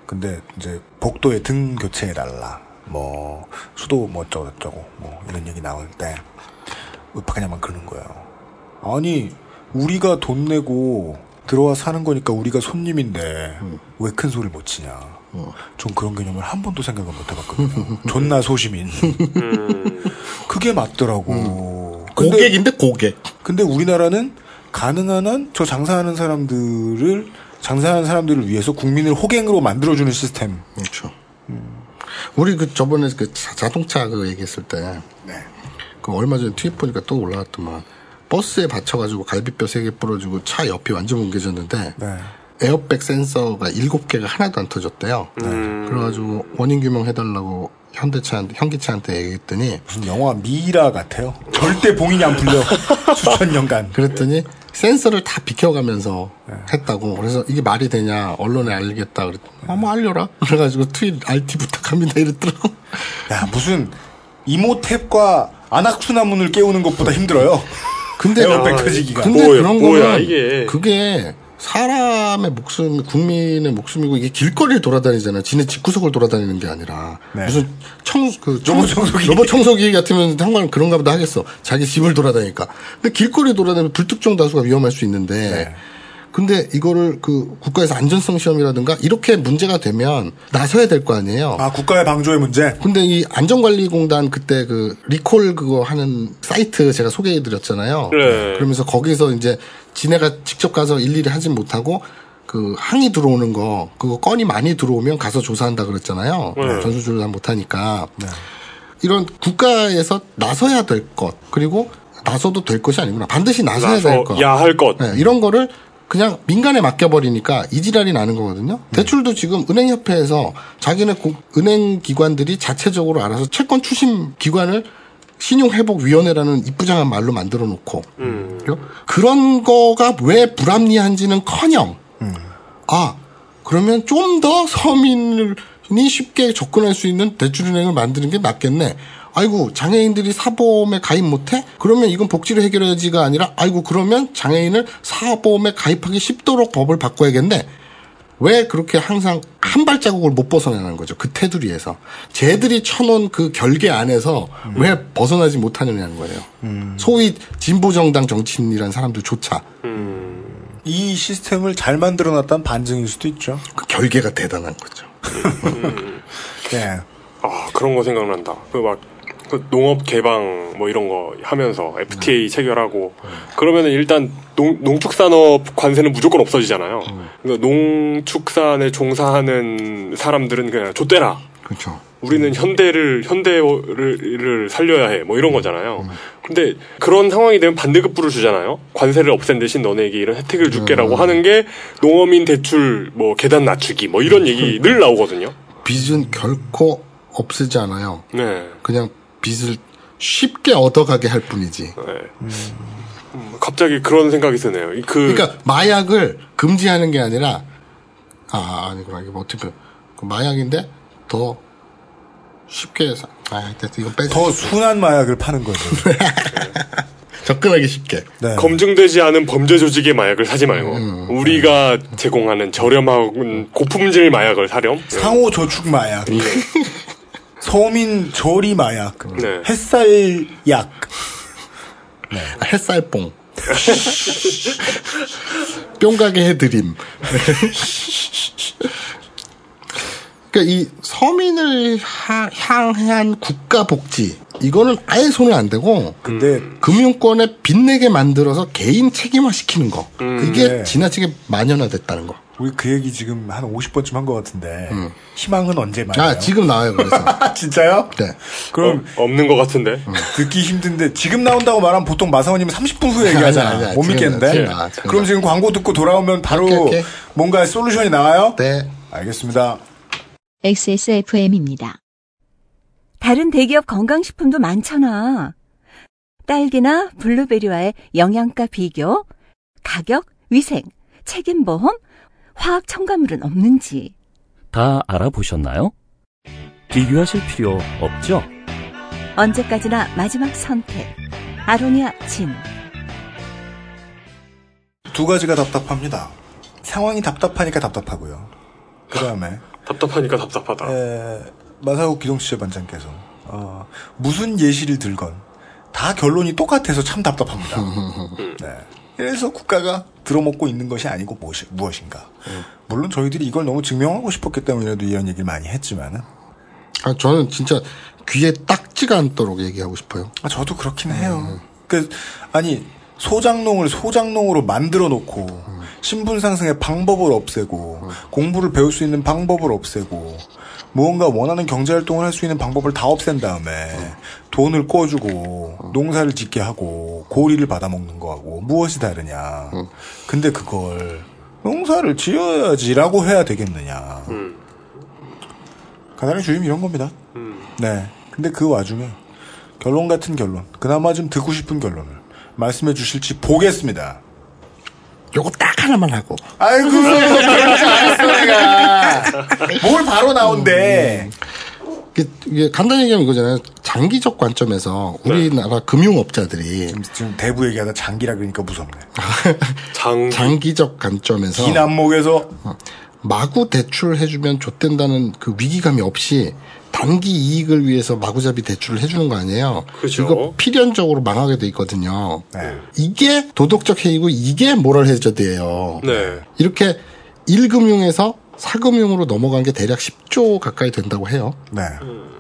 근데 이제 복도에 등 교체해 달라. 뭐 수도 뭐 어쩌고 저쩌고 뭐 이런 얘기 나올 때 박관 양반 그러는 거예요. 아니 우리가 돈 내고 들어와 사는 거니까 우리가 손님인데 왜큰 소리를 못 치냐. 전 그런 개념을 한 번도 생각을 못 해봤거든요. *laughs* 존나 소시민. 그게 맞더라고. 근데, 고객인데 고객. 근데 우리나라는 가능한 한 저 장사하는 사람들을 장사하는 사람들을 위해서 국민을 호갱으로 만들어주는 시스템. 그렇죠. 우리 그 저번에 그 자- 자동차 그 얘기했을 때, 그 얼마 전에 트윗 보니까 또 올라왔더만 버스에 받쳐가지고 갈비뼈 세 개 부러지고 차 옆이 완전 뭉개졌는데 네. 에어백 센서가 일곱 개가 하나도 안 터졌대요. 그래가지고 원인 규명 해달라고 현대차한테 현기차한테 얘기했더니 무슨 영화 미라 같아요. 절대 봉인이 안 풀려. *laughs* 수천 년간. 그랬더니 센서를 다 비켜가면서 했다고. 그래서 이게 말이 되냐 언론에 알리겠다. 그랬더니 아뭐 알려라. 그래가지고 트윗 RT 부탁합니다 이랬더라고. 야 무슨 이모탭과 안악수나문을 깨우는 것보다 힘들어요. 근데 에어백 터지기가. 근데 뭐야, 그런 뭐야, 거는 이게. 그게 사람의 목숨, 국민의 목숨이고 이게 길거리를 돌아다니잖아요. 지네 집구석을 돌아다니는 게 아니라 네. 무슨 청, 그 청- 로봇 청소기. 로봇 청소기 같으면 상관 그런가 보다 하겠어. 자기 집을 돌아다니까. 근데 길거리 돌아다니면 불특정 다수가 위험할 수 있는데. 네. 근데 이거를 그 국가에서 안전성 시험이라든가 이렇게 문제가 되면 나서야 될 거 아니에요. 아 국가의 방조의 문제. 근데 이 안전관리공단 그때 그 리콜 그거 하는 사이트 제가 소개해 드렸잖아요. 네. 그러면서 거기서 이제 지네가 직접 가서 일일이 하진 못하고 그 항의 들어오는 거 그거 건이 많이 들어오면 가서 조사한다 그랬잖아요. 네. 전수조사 못하니까 이런 국가에서 나서야 될 것 그리고 나서도 될 것이 아니구나 반드시 나서야 될 것. 나서야 할 것. 네, 이런 거를 그냥 민간에 맡겨버리니까 이지랄이 나는 거거든요. 대출도 지금 은행협회에서 자기네 고- 은행 기관들이 자체적으로 알아서 채권 추심 기관을 신용회복위원회라는 이쁘장한 말로 만들어 놓고 음. 그런 거가 왜 불합리한지는-커녕 아 그러면 좀 더 서민이 쉽게 접근할 수 있는 대출은행을 만드는 게 낫겠네. 아이고 장애인들이 사보험에 가입 못해? 그러면 이건 복지를 해결해야지가 아니라 아이고 그러면 장애인을 사보험에 가입하기 쉽도록 법을 바꿔야겠네. 왜 그렇게 항상 한 발자국을 못 벗어나는 거죠. 그 테두리에서. 쟤들이 쳐놓은 그 결계 안에서 왜 벗어나지 못하느냐는 거예요. 소위 진보정당 정치인이라는 사람들조차 이 시스템을 잘 만들어놨다는 반증일 수도 있죠. 그 결계가 대단한 거죠. 네. *laughs* 아 그런 거 생각난다. 그 막 그 농업 개방 뭐 이런 거 하면서 FTA 체결하고 그러면은 일단 농, 농축산업 관세는 무조건 없어지잖아요. 그러니까 농축산에 종사하는 사람들은 그냥 좆대라. 그렇죠. 우리는 현대를 현대를 살려야 해. 뭐 이런 거잖아요. 근데 그런 상황이 되면 반대급부를 주잖아요. 관세를 없앤 대신 너네에게 이런 혜택을 줄게라고 하는 게 농어민 대출 뭐 계단 낮추기 뭐 이런 얘기 늘 나오거든요. 빚은 결코 없애지 않아요. 네. 그냥 빚을 쉽게 얻어가게 할 뿐이지. 네. 음, 갑자기 그런 생각이 드네요. 이 그, 그러니까 마약을 금지하는 게 아니라 아 아니구나 이게 뭐 어떻게 그 마약인데 더 쉽게 사- 아 됐어 이거 빼 더 순한 마약을 파는 거죠. *laughs* 접근하기 쉽게 네. 검증되지 않은 범죄 조직의 마약을 사지 말고 우리가 제공하는 저렴한 고품질 마약을 사렴. 상호 저축 마약. 서민 조리 마약. 네. 햇살 약. 아, 햇살 뽕 *laughs* 뿅가게 해드림 *laughs* 그러니까 이 서민을 하- 향한 국가 복지 이거는 아예 손을 안 대고 근데 금융권에 빚내게 만들어서 개인 책임화 시키는 거. 그게 네. 지나치게 만연화됐다는 거. 우리 그 얘기 지금 한 50번쯤 한 것 같은데 희망은 언제 말이에요? 아, 지금 나와요, 그래서. *laughs* 진짜요? 네. 그럼 어, 없는 것 같은데. 듣기 힘든데 지금 나온다고 말하면 보통 마사오님은 30분 후에 얘기하잖아. 아니, 아니, 못 지금 믿겠는데. 나, 지금 나, 지금 그럼 나. 지금 광고 듣고 돌아오면 바로 오케이, 오케이. 뭔가 솔루션이 나와요? 네. 알겠습니다. XSFM입니다. 다른 대기업 건강식품도 많잖아. 딸기나 블루베리와의 영양가 비교, 가격, 위생, 책임보험, 화학 첨가물은 없는지. 다 알아보셨나요? 비교하실 필요 없죠? 언제까지나 마지막 선택. 아로니아 진. 두 가지가 답답합니다. 상황이 답답하니까 답답하고요. 그 다음에 *laughs* 답답하니까 답답하다. 마사오 기동치제 반장께서 어, 무슨 예시를 들건 다 결론이 똑같아서 참 답답합니다. *laughs* 네. 그래서 국가가 들어먹고 있는 것이 아니고 무엇이, 무엇인가. 물론 저희들이 이걸 너무 증명하고 싶었기 때문에도 이런 얘기를 많이 했지만은 아, 저는 진짜 귀에 딱지가 않도록 얘기하고 싶어요. 아, 저도 그렇긴 해요. 그 아니 소장농을 소장농으로 만들어 놓고 신분 상승의 방법을 없애고 공부를 배울 수 있는 방법을 없애고 무언가 원하는 경제 활동을 할 수 있는 방법을 다 없앤 다음에 돈을 꿔주고 농사를 짓게 하고 고리를 받아먹는 거하고 무엇이 다르냐. 근데 그걸 농사를 지어야지라고 해야 되겠느냐. 음. 가난의 주임 이런 겁니다. 음. 네. 근데 그 와중에 결론 같은 결론, 그나마 좀 듣고 싶은 결론을 말씀해 주실지 보겠습니다. 요거 딱 하나만 하고. 아이고, *laughs* *laughs* 않았어, 내가. *laughs* 뭘 바로 나온대. 이게, 이게 간단히 얘기하면 이거잖아요. 장기적 관점에서 우리나라 금융업자들이 지금, 대부 얘기하다 장기라 그러니까 무섭네. *laughs* 장 장기적 관점에서 긴 안목에서 마구 대출해주면 좆된다는 그 위기감이 없이 단기 이익을 위해서 마구잡이 대출을 해주는 거 아니에요. 그죠. 이거 필연적으로 망하게 돼 있거든요. 네. 이게 도덕적 해이고 이게 모럴 해저드예요. 네. 이렇게 1금융에서 4금융으로 넘어간 게 대략 10조 가까이 된다고 해요. 네.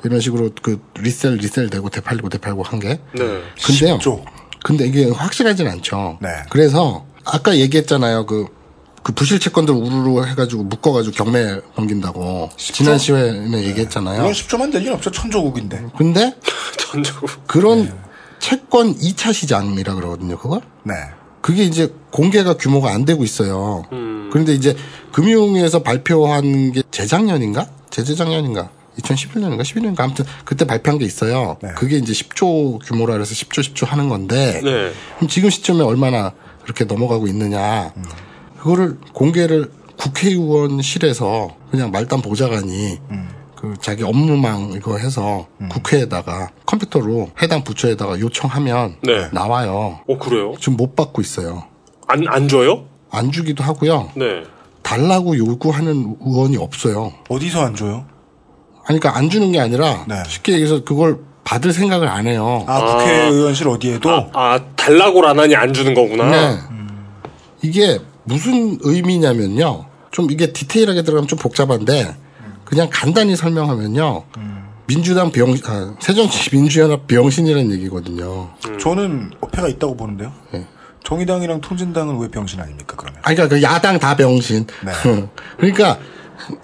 이런 식으로 그 리셀 리셀 되고 되팔리고 되팔고 한 게. 네. 근데요. 10조. 근데 이게 확실하진 않죠. 네. 그래서 아까 얘기했잖아요. 그, 그 부실 채권들 우르르 해가지고 묶어가지고 경매 넘긴다고. 지난 시간에 얘기했잖아요. 물론 10조만 될 리는 없죠. 천조국인데. 근데 *laughs* 전적 그런 채권 2차 시장이라 그러거든요. 그걸. 네. 그게 이제 공개가 규모가 안 되고 있어요. 음. 그런데 이제 금융위에서 발표한 게 재작년인가? 재재작년인가? 2011년인가? 11년인가? 아무튼 그때 발표한 게 있어요. 네. 그게 이제 10조 규모라 그래서 10조, 10조 하는 건데. 네. 그럼 지금 시점에 얼마나 그렇게 넘어가고 있느냐. 그거를 공개를 국회의원실에서 그냥 말단 보좌관이 그 자기 업무망 이거 해서 국회에다가 컴퓨터로 해당 부처에다가 요청하면 네. 나와요. 어 그래요? 지금 못 받고 있어요. 안 안 줘요? 안 주기도 하고요. 네. 달라고 요구하는 의원이 없어요. 어디서 안 줘요? 아니, 그러니까 안 주는 게 아니라 네. 쉽게 얘기해서 그걸 받을 생각을 안 해요. 아, 국회의원실 어디에도? 아, 아 달라고 안 하니 안 주는 거구나. 네. 이게 무슨 의미냐면요. 좀 이게 디테일하게 들어가면 좀 복잡한데 그냥 간단히 설명하면요. 민주당 병, 아, 새정치민주연합 *laughs* 병신이라는 얘기거든요. 저는 어폐가 있다고 보는데요. 네. 정의당이랑 통진당은 왜 병신 아닙니까, 그러면? 아, 그러니까 그 야당 다 병신. 네. *laughs* 그러니까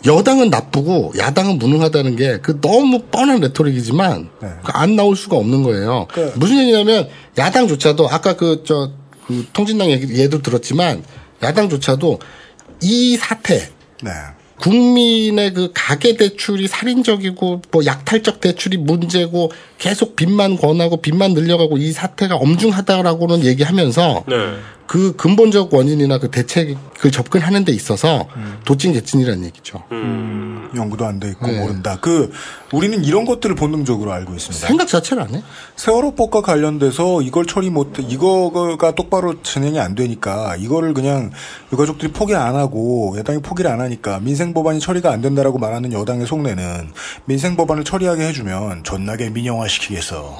여당은 나쁘고 야당은 무능하다는 게 그 너무 뻔한 레토릭이지만 네. 그안 나올 수가 없는 거예요. 그- 무슨 얘기냐면 야당조차도 아까 그 저 그 통진당 얘기 예도 들었지만 야당조차도 이 사태 네. 국민의 그 가계 대출이 살인적이고 뭐 약탈적 대출이 문제고 계속 빚만 권하고 빚만 늘려가고 이 사태가 엄중하다라고는 얘기하면서 네. 그 근본적 원인이나 그 대책을 접근하는 데 있어서 도찐개찐이라는 얘기죠. 음, 연구도 안 돼 있고 네. 모른다. 그 우리는 이런 것들을 본능적으로 알고 있습니다. 생각 자체를 안 해. 세월호법과 관련돼서 이걸 처리 못, 이거가 똑바로 진행이 안 되니까 이거를 그냥 유가족들이 포기 안 하고 여당이 포기를 안 하니까 민생 법안이 처리가 안 된다라고 말하는 여당의 속내는 민생 법안을 처리하게 해주면 존나게 민영화 시키겠어.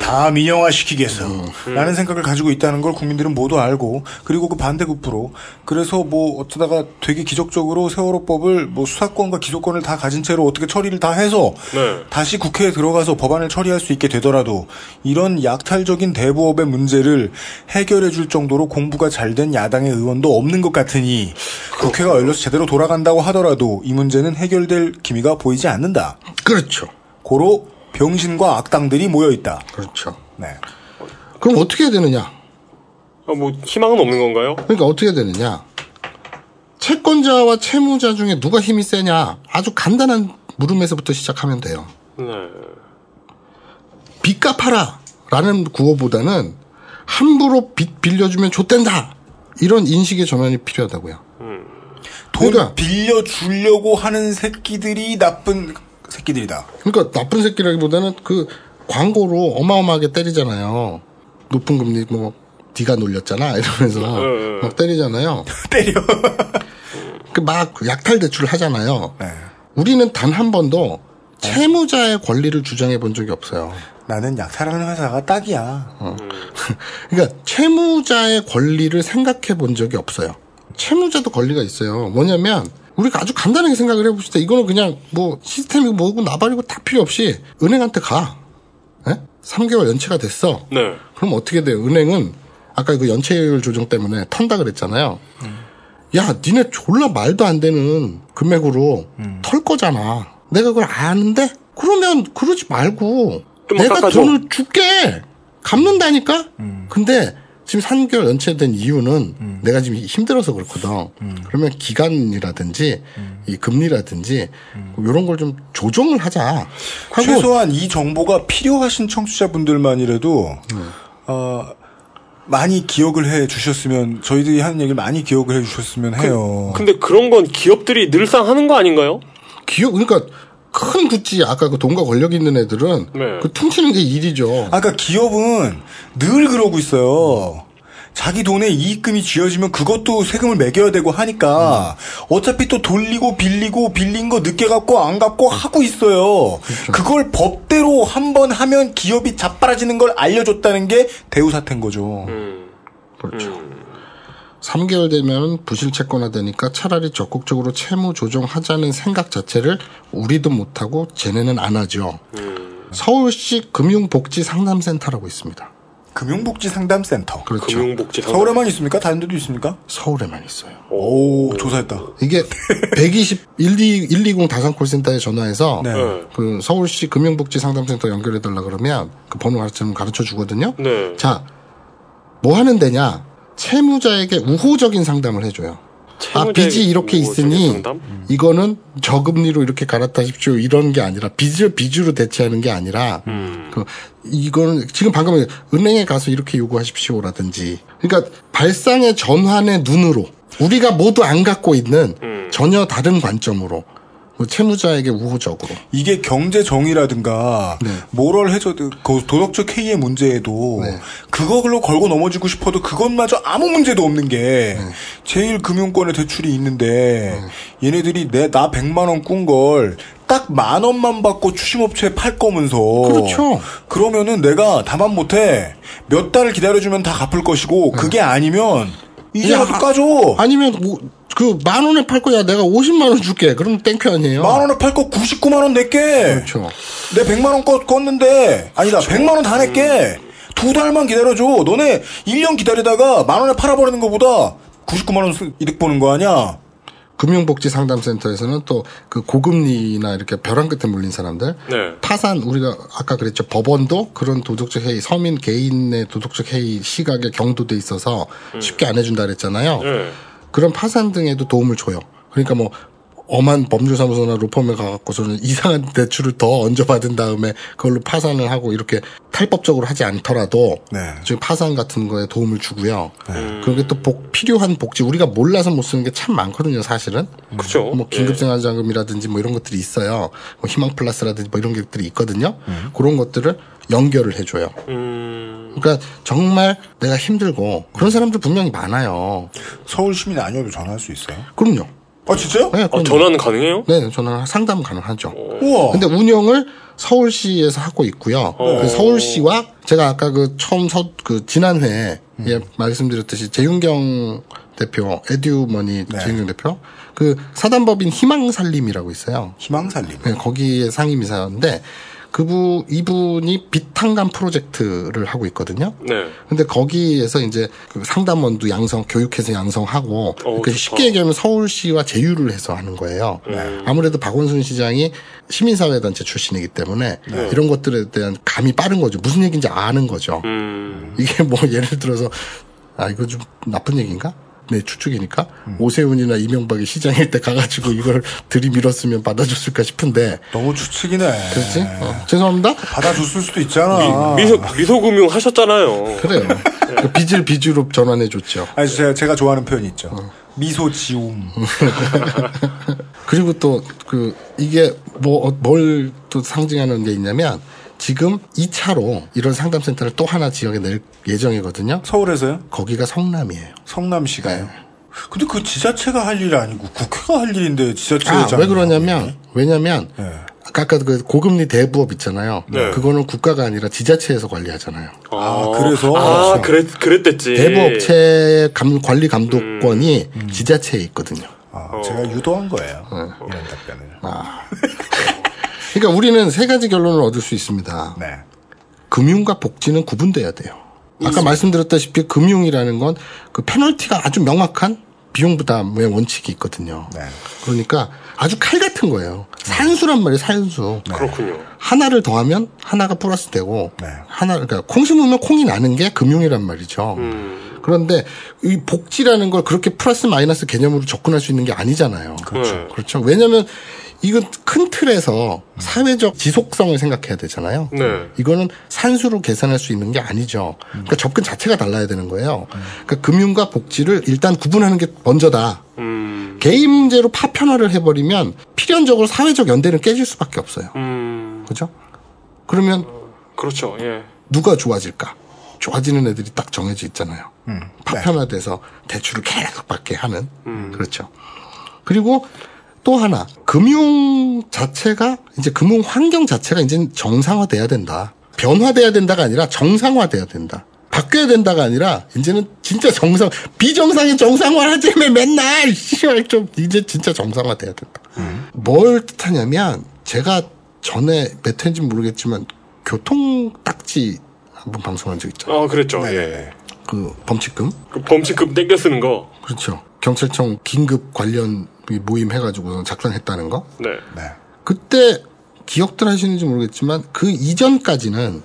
다 민영화시키겠어. 라는 생각을 가지고 있다는 걸 국민들은 모두 알고 그리고 그 반대급부로 그래서 뭐 어쩌다가 되게 기적적으로 세월호법을 뭐 수사권과 기소권을 다 가진 채로 어떻게 처리를 다 해서 네. 다시 국회에 들어가서 법안을 처리할 수 있게 되더라도 이런 약탈적인 대부업의 문제를 해결해 줄 정도로 공부가 잘 된 야당의 의원도 없는 것 같으니 국회가 열려서 제대로 돌아간다고 하더라도 이 문제는 해결될 기미가 보이지 않는다. 그렇죠. 고로 병신과 악당들이 모여 있다. 그렇죠. 네. 그럼 어떻게 해야 되느냐? 아, 뭐 희망은 없는 건가요? 그러니까 어떻게 해야 되느냐? 채권자와 채무자 중에 누가 힘이 세냐? 아주 간단한 물음에서부터 시작하면 돼요. 네. 빚 갚아라! 라는 구호보다는 함부로 빚 빌려주면 좆된다! 이런 인식의 전환이 필요하다고요. 돈 그러니까- 빌려주려고 하는 새끼들이 나쁜 새끼들이다. 그러니까 나쁜 새끼라기보다는 그 광고로 어마어마하게 때리잖아요. 높은 금리 뭐 네가 놀렸잖아 이러면서 응. 막 때리잖아요. *laughs* 때려. 그 막 약탈 대출을 하잖아요. 네. 우리는 단 한 번도 채무자의 권리를 주장해 본 적이 없어요. 나는 약탈하는 회사가 딱이야. *laughs* 그러니까 채무자의 권리를 생각해 본 적이 없어요. 채무자도 권리가 있어요. 뭐냐면 우리가 아주 간단하게 생각을 해봅시다. 이거는 그냥 뭐 시스템이고 뭐고 나발이고 다 필요 없이 은행한테 가. 예? 3개월 연체가 됐어. 네. 그럼 어떻게 돼요? 은행은 아까 그 연체율 조정 때문에 턴다 그랬잖아요. 야, 니네 졸라 말도 안 되는 금액으로 털 거잖아. 내가 그걸 아는데? 그러면 그러지 말고 내가 깎아줘. 돈을 줄게. 갚는다니까? 근데 지금 3개월 연체된 이유는 내가 지금 힘들어서 그렇거든. 그러면 기간이라든지 이 금리라든지 이런 걸 좀 조정을 하자. 하고 최소한 이 정보가 필요하신 청취자분들만이라도 어, 많이 기억을 해 주셨으면 저희들이 하는 얘기를 많이 기억을 해 주셨으면 해요. 근데 그런 건 기업들이 늘상 하는 거 아닌가요? 기업 그러니까 큰 구찌 아까 그 돈과 권력 있는 애들은 네. 그 퉁치는 게 일이죠. 아까 기업은 늘 그러고 있어요. 자기 돈에 이익금이 쥐어지면 그것도 세금을 매겨야 되고 하니까 어차피 또 돌리고 빌리고 빌린 거 늦게 갚고 안 갚고 하고 있어요. 그걸 법대로 한 번 하면 기업이 자빠라지는 걸 알려줬다는 게 대우 사태인 거죠. 음. 그렇죠. 3개월 되면 부실 채권화 되니까 차라리 적극적으로 채무 조정하자는 생각 자체를 우리도 못하고 쟤네는 안 하죠. 서울시 금융복지상담센터라고 있습니다. 금융복지 상담센터. 그렇죠. 금융복지 상담. 서울에만 있습니까? 다른 데도 있습니까? 서울에만 있어요. 오, 조사했다. 이게 120 120, 120 다산 콜센터에 전화해서 네. 네. 그 서울시 금융복지상담센터 연결해 달라 그러면 그 번호 가르쳐 가르쳐 주거든요. 네. 자, 뭐 하는 데냐? 채무자에게 우호적인 상담을 해줘요. 아, 빚이 이렇게 있으니 상담? 이거는 저금리로 이렇게 갈아타십시오. 이런 게 아니라 빚을 빚으로 대체하는 게 아니라 음. 그 이거는 지금 방금 은행에 가서 이렇게 요구하십시오라든지 그러니까 발상의 전환의 눈으로 우리가 모두 안 갖고 있는 음. 전혀 다른 관점으로 그 채무자에게 우호적으로 이게 경제 정의라든가 네. 모럴 해저 그 도덕적 해이의 문제에도 네. 그걸로 걸고 넘어지고 싶어도 그것마저 아무 문제도 없는 게 네. 제일 금융권에 대출이 있는데 얘네들이 내 나 100만 원 꾼 걸 딱 만 원만 받고 추심업체에 팔 거면서 그렇죠. 그러면은 내가 다만 못해 몇 달을 기다려주면 다 갚을 것이고 그게 아니면 이제라도 야, 까줘. 아니면 그 만 원에 팔 거야. 내가 50만 원 줄게. 그럼 thank you 아니에요? 만 원에 팔 거 99만 원 낼게. 그렇죠. 내 100만 원 껐, 껐는데. 아니다. 100만 원 다 낼게. 두 달만 기다려줘. 너네 1년 기다리다가 만 원에 팔아버리는 것보다 99만 원 수- 이득 보는 거 아니야 금융복지상담센터에서는 또 그 고금리나 이렇게 벼랑 끝에 물린 사람들 네. 파산 우리가 아까 그랬죠 법원도 그런 도덕적 해이 서민 개인의 도덕적 해이 시각에 경도돼 있어서 쉽게 안 해준다 그랬잖아요. 네. 그런 파산 등에도 도움을 줘요. 그러니까 뭐 엄한 법률사무소나 로펌에 가갖고서는 이상한 대출을 더 얹어받은 다음에 그걸로 파산을 하고 이렇게 탈법적으로 하지 않더라도 네. 지금 파산 같은 거에 도움을 주고요. 음. 그게 또 복, 필요한 복지 우리가 몰라서 못 쓰는 게 참 많거든요, 사실은. 그죠. 뭐 긴급생활자금이라든지 뭐 이런 것들이 있어요. 뭐 희망 플러스라든지 뭐 이런 것들이 있거든요. 그런 것들을 연결을 해줘요. 예. 음. 그러니까 정말 내가 힘들고 그런 사람들 분명히 많아요. 서울 시민 아니어도 전화할 수 있어요 그럼요. 아 진짜요? 네, 아, 그럼요. 전화는 가능해요? 네, 전화 상담 가능하죠. 우와 근데 운영을 서울시에서 하고 있고요. 어. 그 서울시와 제가 아까 그 처음 서, 그 지난 회에 예, 말씀드렸듯이 재윤경 대표, 에듀머니 네. 재윤경 대표, 그 사단법인 희망살림이라고 있어요. 희망살림 네, 거기에 상임이사인데 그분 이분이 비탄감 프로젝트를 하고 있거든요. 네. 근데 거기에서 이제 그 상담원도 양성, 교육해서 양성하고 좋다. 쉽게 얘기하면 서울시와 제휴를 해서 하는 거예요. 네. 아무래도 박원순 시장이 시민사회단체 출신이기 때문에 이런 것들에 대한 감이 빠른 거죠. 무슨 얘기인지 아는 거죠. 음. 이게 뭐 예를 들어서 아 이거 좀 나쁜 얘기인가? 네 추측이니까 음. 오세훈이나 이명박이 시장일 때 가가지고 이걸 들이밀었으면 받아줬을까 싶은데 너무 추측이네 그렇지? 어, 죄송합니다. 받아줬을 수도 있잖아 미소, 미소금융 하셨잖아요. 그래요. 그 빚을 빚으로 전환해 줬죠. 아니 제가, 제가 좋아하는 표현이 있죠 미소 지움 *laughs* 그리고 또 그 이게 뭐 뭘 또 상징하는 게 있냐면 지금 2차로 이런 상담센터를 또 하나 지역에 낼 예정이거든요. 서울에서요? 거기가 성남이에요. 성남시가요 근데 그 지자체가 할 일이 아니고 국회가 할 일인데 지자체 아, 왜 그러냐면 왜냐면 네. 아까 그 고금리 대부업 있잖아요. 네. 그거는 국가가 아니라 지자체에서 관리하잖아요. 아, 그래서? 아, 그랬, 그랬댔지. 대부업체 감- 관리 감독권이 지자체에 있거든요. 아, 제가 유도한 거예요 이런 답변을 그러니까 우리는 세 가지 결론을 얻을 수 있습니다. 네 금융과 복지는 구분돼야 돼요. 아까 말씀드렸다시피 금융이라는 건 그 페널티가 아주 명확한 비용 부담의 원칙이 있거든요. 네. 그러니까 아주 칼 같은 거예요. 산수란 말이에요, 산수. 그렇군요. 하나를 더하면 하나가 플러스 되고 네. 하나 그러니까 콩 심으면 콩이 나는 게 금융이란 말이죠. 음. 그런데 이 복지라는 걸 그렇게 플러스 마이너스 개념으로 접근할 수 있는 게 아니잖아요. 그렇죠. 그렇죠. 왜냐하면 이건 큰 틀에서 사회적 지속성을 생각해야 되잖아요. 네. 이거는 산수로 계산할 수 있는 게 아니죠. 그러니까 접근 자체가 달라야 되는 거예요. 그러니까 금융과 복지를 일단 구분하는 게 먼저다. 음. 게임제로 파편화를 해버리면 필연적으로 사회적 연대는 깨질 수밖에 없어요. 음, 그죠? 그러면 그렇죠. 예. 누가 좋아질까? 좋아지는 애들이 딱 정해져 있잖아요. 음. 파편화돼서 대출을 계속 받게 하는. 음. 그렇죠. 그리고 또 하나, 금융 자체가, 이제 금융 환경 자체가 이제 정상화돼야 된다. 변화돼야 된다가 아니라 정상화돼야 된다. 바뀌어야 된다가 아니라, 이제는 진짜 정상, 비정상이 정상화하자면 맨날, 씨발, 좀, 이제 진짜 정상화돼야 된다. 뭘 뜻하냐면, 제가 전에 몇 회인지 모르겠지만, 교통 딱지 한번 방송한 적 있잖아요. 아, 그랬죠. 네. 예. 그 범칙금? 그 범칙금 땡겨 쓰는 거. 그렇죠. 경찰청 긴급 관련 모임 해가지고 작성했다는 거. 네. 네. 그때 기억들 하시는지 모르겠지만 그 이전까지는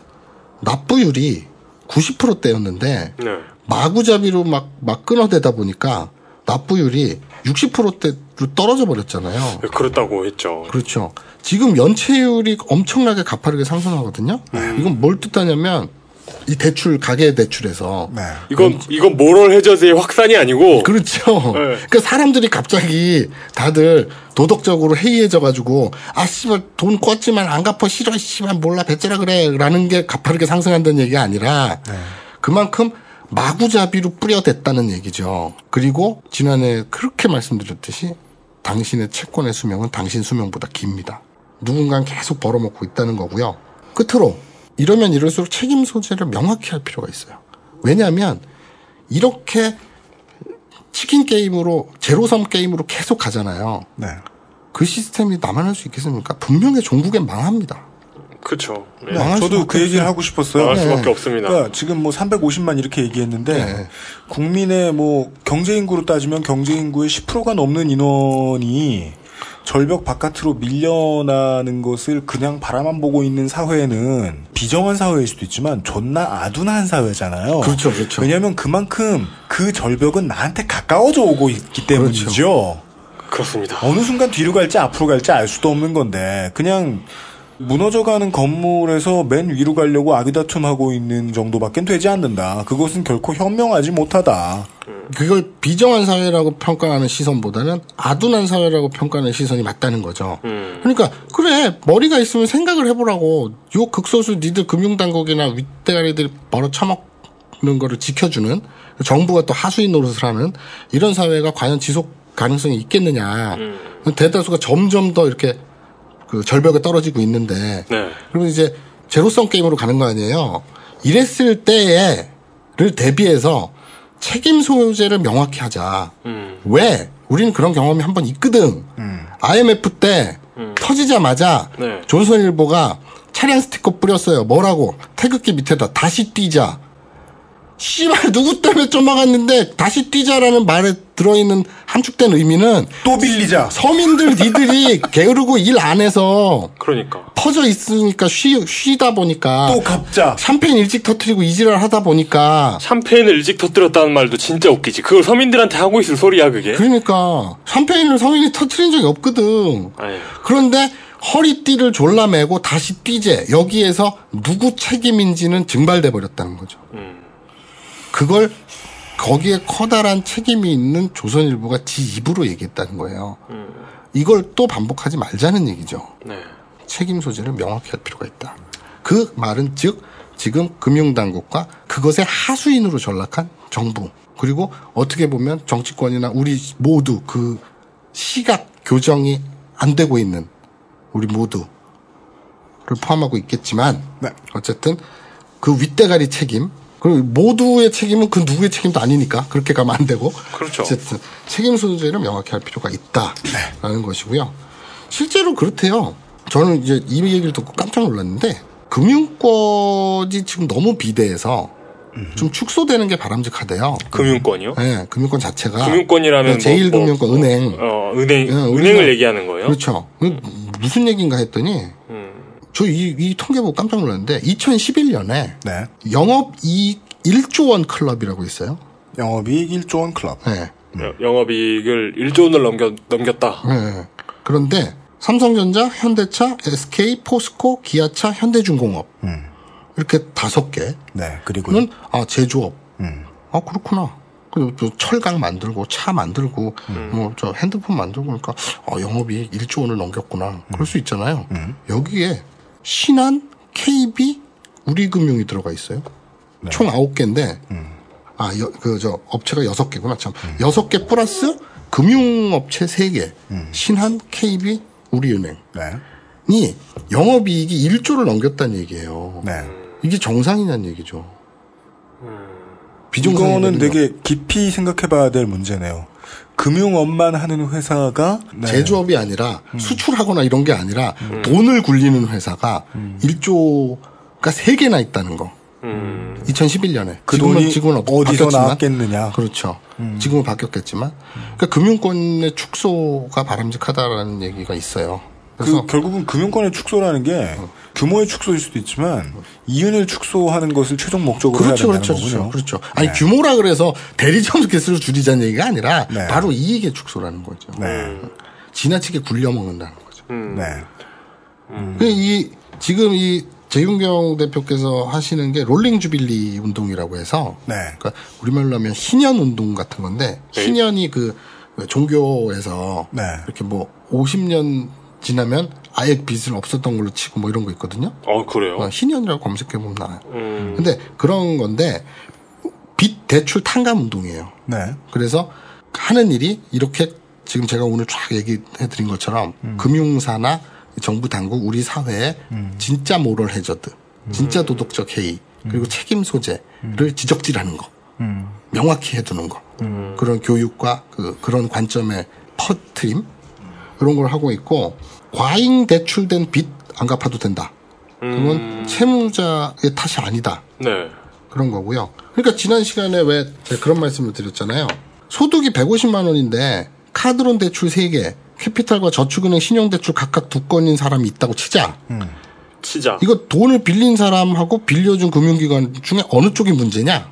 납부율이 90%대였는데 네. 마구잡이로 막, 막 끊어대다 보니까 납부율이 60%대로 떨어져 버렸잖아요. 네, 그렇다고 했죠. 그렇죠. 지금 연체율이 엄청나게 가파르게 상승하거든요. 이건 뭘 뜻하냐면 이 대출 가계 대출에서 네. 이건 이건 모럴 해저드의 확산이 아니고 그렇죠. 네. 그러니까 사람들이 갑자기 다들 도덕적으로 해이해져 가지고 아 씨발 돈 꿨지만 안 갚아 싫어 씨발 몰라 배째라 그래라는 게 가파르게 상승한다는 얘기가 아니라 그만큼 마구잡이로 뿌려댔다는 얘기죠. 그리고 지난해 그렇게 말씀드렸듯이 당신의 채권의 수명은 당신 수명보다 깁니다. 누군가는 계속 벌어먹고 있다는 거고요. 끝으로 이러면 이럴수록 책임 소재를 명확히 할 필요가 있어요. 왜냐하면 이렇게 치킨 게임으로 제로섬 게임으로 계속 가잖아요. 네. 그 시스템이 나만 할수 있겠습니까? 분명히 종국엔 망합니다. 그렇죠. 네. 망할 저도 그 얘기를. 하고 싶었어요. 나갈 네. 수밖에 없습니다. 그러니까 지금 뭐 350만 이렇게 얘기했는데 네. 국민의 뭐 경제 인구로 따지면 경제 인구의 10%가 넘는 인원이 절벽 바깥으로 밀려나는 것을 그냥 바라만 보고 있는 사회는 비정한 사회일 수도 있지만 존나 아둔한 사회잖아요. 그렇죠, 그렇죠. 왜냐하면 그만큼 그 절벽은 나한테 가까워져 오고 있기 때문이죠. 그렇죠. 그렇습니다. 어느 순간 뒤로 갈지 앞으로 갈지 알 수도 없는 건데 그냥 무너져가는 건물에서 맨 위로 가려고 아비다툼하고 있는 정도밖엔 되지 않는다. 그것은 결코 현명하지 못하다. 그걸 비정한 사회라고 평가하는 시선보다는 아둔한 사회라고 평가하는 시선이 맞다는 거죠. 음. 그러니까 그래 머리가 있으면 생각을 해보라고 요 극소수 니들 금융당국이나 윗대가리들이 벌어 처먹는 거를 지켜주는 정부가 또 하수인 노릇을 하는 이런 사회가 과연 지속 가능성이 있겠느냐. 대다수가 점점 더 이렇게 그 절벽에 떨어지고 있는데 네. 그러면 이제 제로성 게임으로 가는 거 아니에요. 이랬을 때에를 대비해서 책임 소유제를 명확히 하자. 음. 왜? 우리는 그런 경험이 한 번 있거든. IMF 때 터지자마자 네. 조선일보가 차량 스티커 뿌렸어요. 뭐라고? 태극기 밑에다 다시 뛰자. 씨발 누구 때문에 쫓아갔는데 다시 뛰자라는 말에 들어있는 함축된 의미는 또 빌리자. 서민들 니들이 *laughs* 게으르고 일 안 해서 그러니까. 퍼져 있으니까 쉬, 쉬다 보니까 또 갚자. 샴페인 일찍 터트리고 이지랄 하다 보니까 샴페인을 일찍 터뜨렸다는 말도 진짜 웃기지. 그걸 서민들한테 하고 있을 소리야, 그게. 그러니까 샴페인을 서민이 터트린 적이 없거든. 아유. 그런데 허리띠를 졸라매고 다시 뛰재 여기에서 누구 책임인지는 증발돼 버렸다는 거죠. 음. 그걸 거기에 커다란 책임이 있는 조선일보가 지 입으로 얘기했다는 거예요. 음. 이걸 또 반복하지 말자는 얘기죠. 네. 책임 소재를 명확히 할 필요가 있다. 그 말은 즉 지금 금융당국과 그것의 하수인으로 전락한 정부 그리고 어떻게 보면 정치권이나 우리 모두 그 시각 교정이 안 되고 있는 우리 모두를 포함하고 있겠지만 네. 어쨌든 그 윗대가리 책임 그리고 모두의 책임은 그 누구의 책임도 아니니까 그렇게 가면 안 되고 그렇죠. 어쨌든 책임 소재를 명확히 할 필요가 있다라는 것이고요. 실제로 그렇대요. 저는 이제 이 얘기를 듣고 깜짝 놀랐는데 금융권이 지금 너무 비대해서 좀 축소되는 게 바람직하대요. 금융권이요? 네, 금융권 자체가 금융권이라면 네, 제일 뭐- 뭐- 금융권 은행 어, 은행, 예, 우리가- 은행을 얘기하는 거예요? 그렇죠. 그 무슨 얘기인가 했더니 음. 저 이 이 통계 보고 깜짝 놀랐는데 2011년에 네. 영업 이익 1조 원 클럽이라고 있어요. 영업이익 1조 원 클럽. 네. 여- 영업이익을 1조 원을 넘겨, 넘겼다. 네. 그런데 삼성전자, 현대차, SK, 포스코, 기아차, 현대중공업 이렇게 다섯 개는 네. 그리고는 아 제조업. 음. 아 그렇구나. 그리고 또 철강 만들고 차 만들고 뭐 저 핸드폰 만들고 그러니까 어, 영업이 1조 원을 넘겼구나. 그럴 수 있잖아요. 여기에 신한, KB, 우리금융이 들어가 있어요. 총 9개인데 아, 그, 저, 업체가 6개구나, 참. 6개 플러스 금융업체 3개. 신한, KB, 우리은행. 네. 이 영업이익이 1조를 넘겼다는 얘기예요. 네. 이게 정상이냐는 얘기죠. 비정상이 이거는 되게 깊이 생각해봐야 될 문제네요. 금융업만 하는 회사가 네. 제조업이 아니라 수출하거나 이런 게 아니라 돈을 굴리는 회사가 1조가 3개나 있다는 거. 2011년에. 그 지금은, 돈이 지금은 없- 어디서 바뀌었지만. 나왔겠느냐. 그렇죠. 지금은 바뀌었겠지만. 그러니까 금융권의 축소가 바람직하다라는 얘기가 있어요. 그래서 그 결국은 금융권의 축소라는 게 규모의 축소일 수도 있지만 이윤을 축소하는 것을 최종 목적으로 그렇죠, 해야 된다는 그렇죠, 거군요. 그렇죠. 그렇죠. 아니 규모라 그래서 대리점 개수를 줄이자는 얘기가 아니라 네. 바로 이익의 축소라는 거죠. 네. 지나치게 굴려 먹는다는 거죠. 음. 네. 그이 지금 이 재윤경 대표께서 하시는 게 롤링 주빌리 운동이라고 해서 네. 그러니까 우리말로 하면 희년 운동 같은 건데 네. 희년이 그 종교에서 네. 이렇게 뭐 50년 지나면 아예 빚을 없었던 걸로 치고 뭐 이런 거 있거든요. 어, 그래요? 어, 희년이라고 검색해 보면 나와요. 음. 근데 그런 건데 빚 대출 탕감 운동이에요. 네. 그래서 하는 일이 이렇게 지금 제가 오늘 쫙 얘기해 드린 것처럼 금융사나 정부 당국 우리 사회에 진짜 모럴 해저드, 진짜 도덕적 해이, 그리고 책임 소재를 지적질하는 거. 명확히 해두는 거. 그런 교육과 그, 그런 관점의 퍼트림 그런 걸 하고 있고 과잉 대출된 빚 안 갚아도 된다. 그건 채무자의 탓이 아니다. 네. 그런 거고요. 그러니까 지난 시간에 왜 제가 그런 말씀을 드렸잖아요. 소득이 150만 원인데 카드론 대출 3개, 캐피탈과 저축은행 신용대출 각각 두 건인 사람이 있다고 치자. 치자. 이거 돈을 빌린 사람하고 빌려준 금융기관 중에 어느 쪽이 문제냐?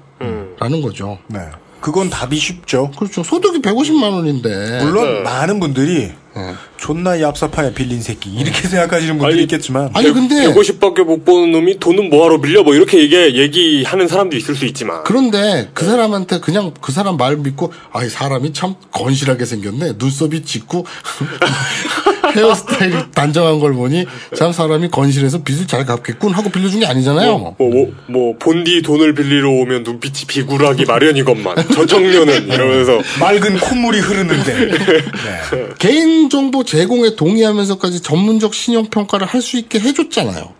라는 거죠. 네. 그건 답이 쉽죠. 그렇죠. 소득이 150만 원인데. 물론 네. 많은 분들이 네. 존나 얍삽하게 빌린 새끼 이렇게 생각하시는 분들이 아니, 있겠지만 아니 근데 150밖에 못 버는 놈이 돈은 뭐하러 빌려? 뭐 이렇게 얘기, 얘기하는 사람도 있을 수 있지만. 그런데 그 사람한테 그냥 그 사람 말 믿고 아이 사람이 참 건실하게 생겼네 눈썹이 짙고 *laughs* 헤어스타일이 단정한 걸 보니 참 사람이 건실해서 빚을 잘 갚겠군 하고 빌려준 게 아니잖아요. 뭐, 뭐, 뭐, 본디 돈을 빌리러 오면 눈빛이 비굴하기 마련이건만. 저 청년은 이러면서. 맑은 콧물이 흐르는데 *laughs* 네. 개인 정보 제공에 동의하면서까지 전문적 신용 평가를 할 수 있게 해줬잖아요.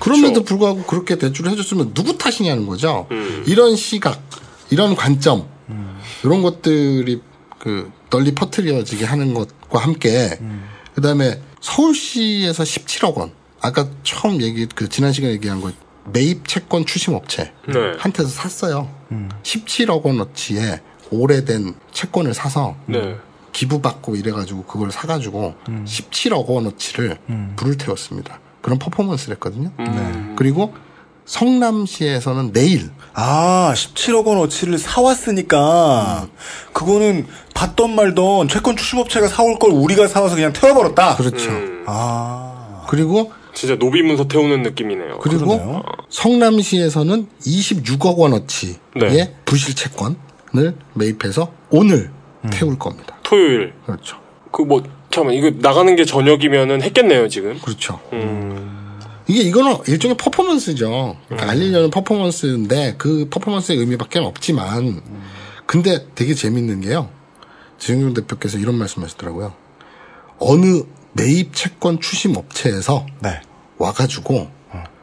그럼에도 불구하고 그렇게 대출을 해줬으면 누구 탓이냐는 거죠. 이런 시각, 이런 관점, 이런 것들이 그 널리 퍼뜨려지게 하는 것과 함께 그 다음에 서울시에서 17억 원. 아까 처음 얘기, 그 지난 시간에 얘기한 거 매입 채권 추심 업체 네. 한테서 샀어요. 17억 원어치의 오래된 채권을 사서 네. 기부받고 이래가지고 그걸 사가지고 17억 원어치를 불을 태웠습니다. 그런 퍼포먼스를 했거든요. 음. 그리고 성남시에서는 내일 아 17억 원어치를 사왔으니까 그거는 받던 말던 채권 출시업체가 사올 걸 우리가 사와서 그냥 태워버렸다. 그렇죠. 음. 아 그리고 진짜 노비문서 태우는 느낌이네요. 그리고 그러네요. 성남시에서는 26억 원어치의 네. 부실 채권을 매입해서 오늘 태울 겁니다. 토요일. 그렇죠. 그 뭐, 잠깐만, 이거 나가는 게 저녁이면은 했겠네요, 지금. 그렇죠. 음. 이게 이거는 일종의 퍼포먼스죠. 그러니까 알리려는 퍼포먼스인데 그 퍼포먼스의 의미밖에 없지만 근데 되게 재밌는 게요. 지영경 대표께서 이런 말씀하시더라고요. 어느 매입 채권 추심 업체에서 네. 와가지고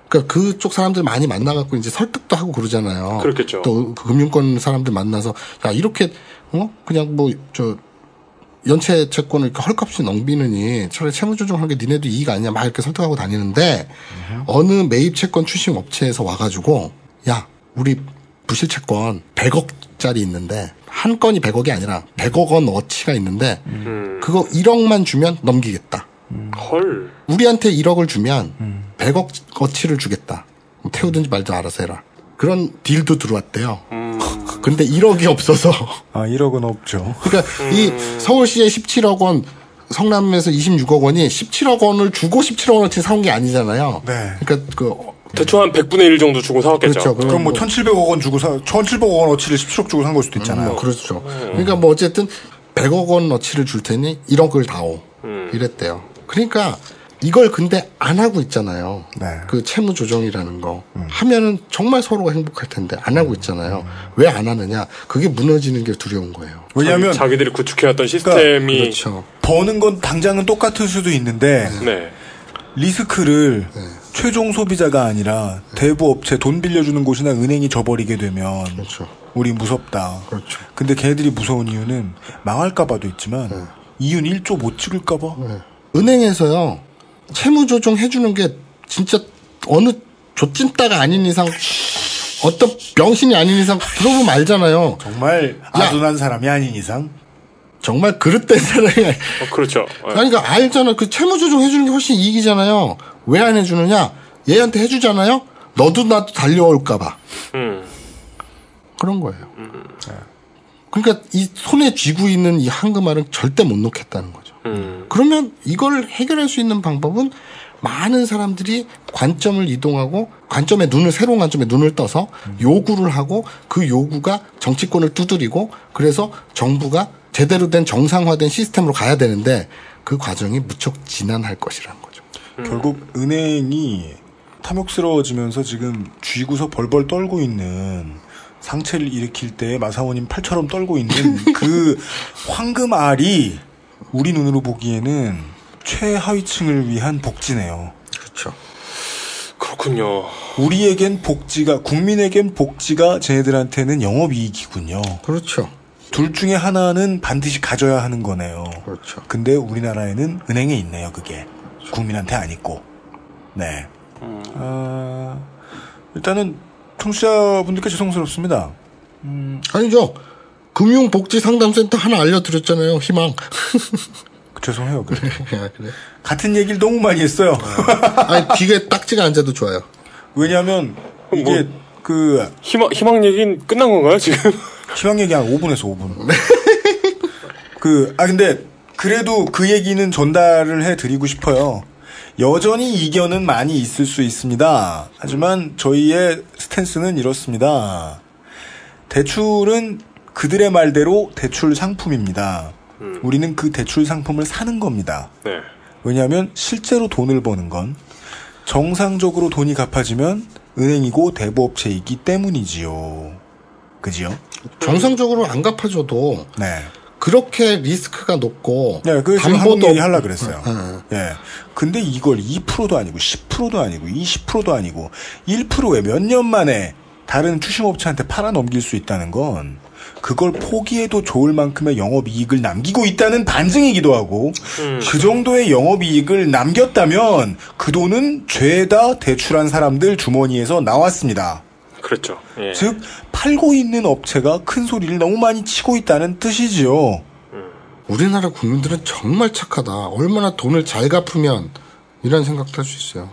그러니까 그쪽 사람들 많이 만나갖고 이제 설득도 하고 그러잖아요. 그렇겠죠. 또그 금융권 사람들 만나서 야 이렇게 어 그냥 뭐 저 연체 채권을 이렇게 헐값이 넘기느니 차라리 채무조정하는 게 니네도 이익 아니냐 막 이렇게 설득하고 다니는데 어느 매입 채권 추심 업체에서 와가지고 야 우리 부실 채권 100억짜리 있는데 한 건이 100억이 아니라 100억 원 어치가 있는데 음. 그거 1억만 주면 넘기겠다. 헐. 우리한테 1억을 주면 100억 어치를 주겠다. 뭐 태우든지 말든 알아서 해라. 그런 deal도 들어왔대요. 음. 근데 1억이 없어서 아 1억은 없죠. 그러니까 이 서울시의 17억 원 성남에서 26억 원이 17억 원을 주고 17억 원어치 사온 게 아니잖아요. 네. 그러니까 그 대충 한 100분의 1 정도 주고 사왔겠죠. 그렇죠. 그럼 뭐 1,700억 원 주고 사 1,700억 원 어치를 17억 주고 산 걸 수도 있잖아요. 뭐 그렇죠. 그러니까 뭐 어쨌든 100억 원 어치를 줄 테니 1억을 다오. 음. 이랬대요. 그러니까 이걸 근데 안 하고 있잖아요. 네. 그 채무 조정이라는 거 음. 하면은 정말 서로가 행복할 텐데 안 하고 있잖아요. 왜안 하느냐? 그게 무너지는 게 두려운 거예요. 왜냐하면 자기, 자기들이 구축해왔던 시스템이 그렇죠. 버는 건 당장은 똑같을 수도 있는데 네. 리스크를 최종 소비자가 아니라 대부 업체 돈 빌려주는 곳이나 은행이 져버리게 되면 그렇죠. 우리 무섭다. 그렇죠. 근데 걔네들이 무서운 이유는 망할까봐도 있지만 네. 이윤 1조 못 찍을까봐. 은행에서요 채무 조정 해주는 게 진짜 어느 조찐따가 아닌 이상 어떤 병신이 아닌 이상 들어보면 알잖아요. 정말 아둔한 사람이 아닌 이상 정말 그릇된 사람이 아니- 어, 그렇죠. 네. 그러니까 알잖아. 그 채무 조정 해주는 게 훨씬 이익이잖아요. 왜 안 해주느냐? 얘한테 해주잖아요. 너도 나도 달려올까봐 음. 그런 거예요. 그러니까 이 손에 쥐고 있는 이 황금알은 절대 못 놓겠다는 거죠. 음. 그러면 이걸 해결할 수 있는 방법은 많은 사람들이 관점을 이동하고 관점에 눈을 새로운 관점에 눈을 떠서 요구를 하고 그 요구가 정치권을 두드리고 그래서 정부가 제대로 된 정상화된 시스템으로 가야 되는데 그 과정이 무척 지난할 것이라는 거죠. 결국 은행이 탐욕스러워지면서 지금 쥐고서 벌벌 떨고 있는 상체를 일으킬 때 마사오님 팔처럼 떨고 있는 *laughs* 그 황금알이 우리 눈으로 보기에는 최하위층을 위한 복지네요. 그렇죠. 그렇군요. 우리에겐 복지가 국민에겐 복지가 쟤네들한테는 영업이익이군요. 그렇죠. 둘 중에 하나는 반드시 가져야 하는 거네요. 그렇죠. 근데 우리나라에는 은행에 있네요, 그게. 국민한테 안 있고. 네. 아, 일단은 청취자분들께 죄송스럽습니다. 아니죠. 금융복지상담센터 하나 알려드렸잖아요. 희망. *laughs* 죄송해요. 그래. 아, 그래. 같은 얘기를 너무 많이 했어요. 아니 귀에 딱지가 앉아도 좋아요. 왜냐하면 이게 뭐- 그 희망, 희망 얘기는 끝난 건가요, 지금? *laughs* 희망 얘기 한 5분에서 5분. *laughs* 그, 아, 근데, 그래도 그 얘기는 전달을 해 드리고 싶어요. 여전히 이견은 많이 있을 수 있습니다. 하지만 저희의 스탠스는 이렇습니다. 대출은 그들의 말대로 대출 상품입니다. 우리는 그 대출 상품을 사는 겁니다. 네. 왜냐하면 실제로 돈을 버는 건 정상적으로 돈이 갚아지면 은행이고 대부업체이기 때문이지요. 그지요? 정상적으로 안 갚아줘도 네. 그렇게 리스크가 높고 네, 담보도 한국 얘기 없- 하려 그랬어요. 네. 예. 근데 이걸 2%도 아니고 10%도 아니고 20%도 아니고 1%에 몇 년 만에 다른 추심업체한테 팔아 넘길 수 있다는 건 그걸 포기해도 좋을 만큼의 영업이익을 남기고 있다는 반증이기도 하고 그 정도의 영업이익을 남겼다면 그 돈은 죄다 대출한 사람들 주머니에서 나왔습니다. 그렇죠. 예. 즉 팔고 있는 업체가 큰 소리를 너무 많이 치고 있다는 뜻이지요. 우리나라 국민들은 정말 착하다. 얼마나 돈을 잘 갚으면 이런 생각도 할 수 있어요.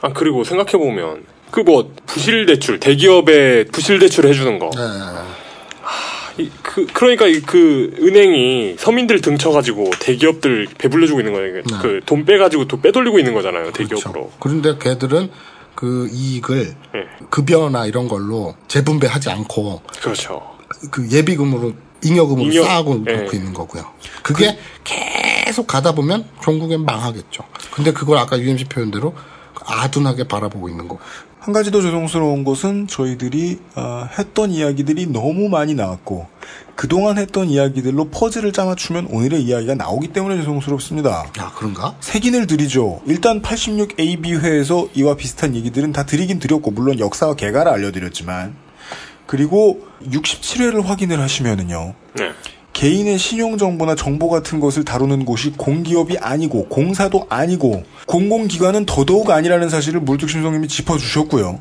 아, 그리고 생각해 보면, 그 뭐, 부실 대출, 대기업에 부실 대출 해주는 거. 네. 이- 그, 그러니까 이- 그 은행이 서민들 등쳐가지고 대기업들 배불려주고 있는 거예요. 네. 그돈 빼가지고 돈 빼돌리고 있는 거잖아요. 대기업으로. 그렇죠. 그런데 걔들은 그 이익을 예. 급여나 이런 걸로 재분배하지 않고 그렇죠. 그 예비금으로 잉여금으로 잉여- 쌓아고 예. 놓고 있는 거고요. 그게 계속 가다 보면 종국엔 망하겠죠. 근데 그걸 아까 UMC 표현대로 아둔하게 바라보고 있는 거. 한 가지 더 죄송스러운 것은 저희들이 아, 했던 이야기들이 너무 많이 나왔고 그동안 했던 이야기들로 퍼즐을 짜맞추면 오늘의 이야기가 나오기 때문에 죄송스럽습니다. 아 그런가? 색인을 드리죠. 일단 86AB회에서 이와 비슷한 얘기들은 다 드리긴 드렸고 물론 역사와 개가를 알려드렸지만 그리고 67회를 확인을 하시면은요. 네. 개인의 신용정보나 정보 같은 것을 다루는 곳이 공기업이 아니고 공사도 아니고 공공기관은 더더욱 아니라는 사실을 물뚝심성님이 짚어주셨고요.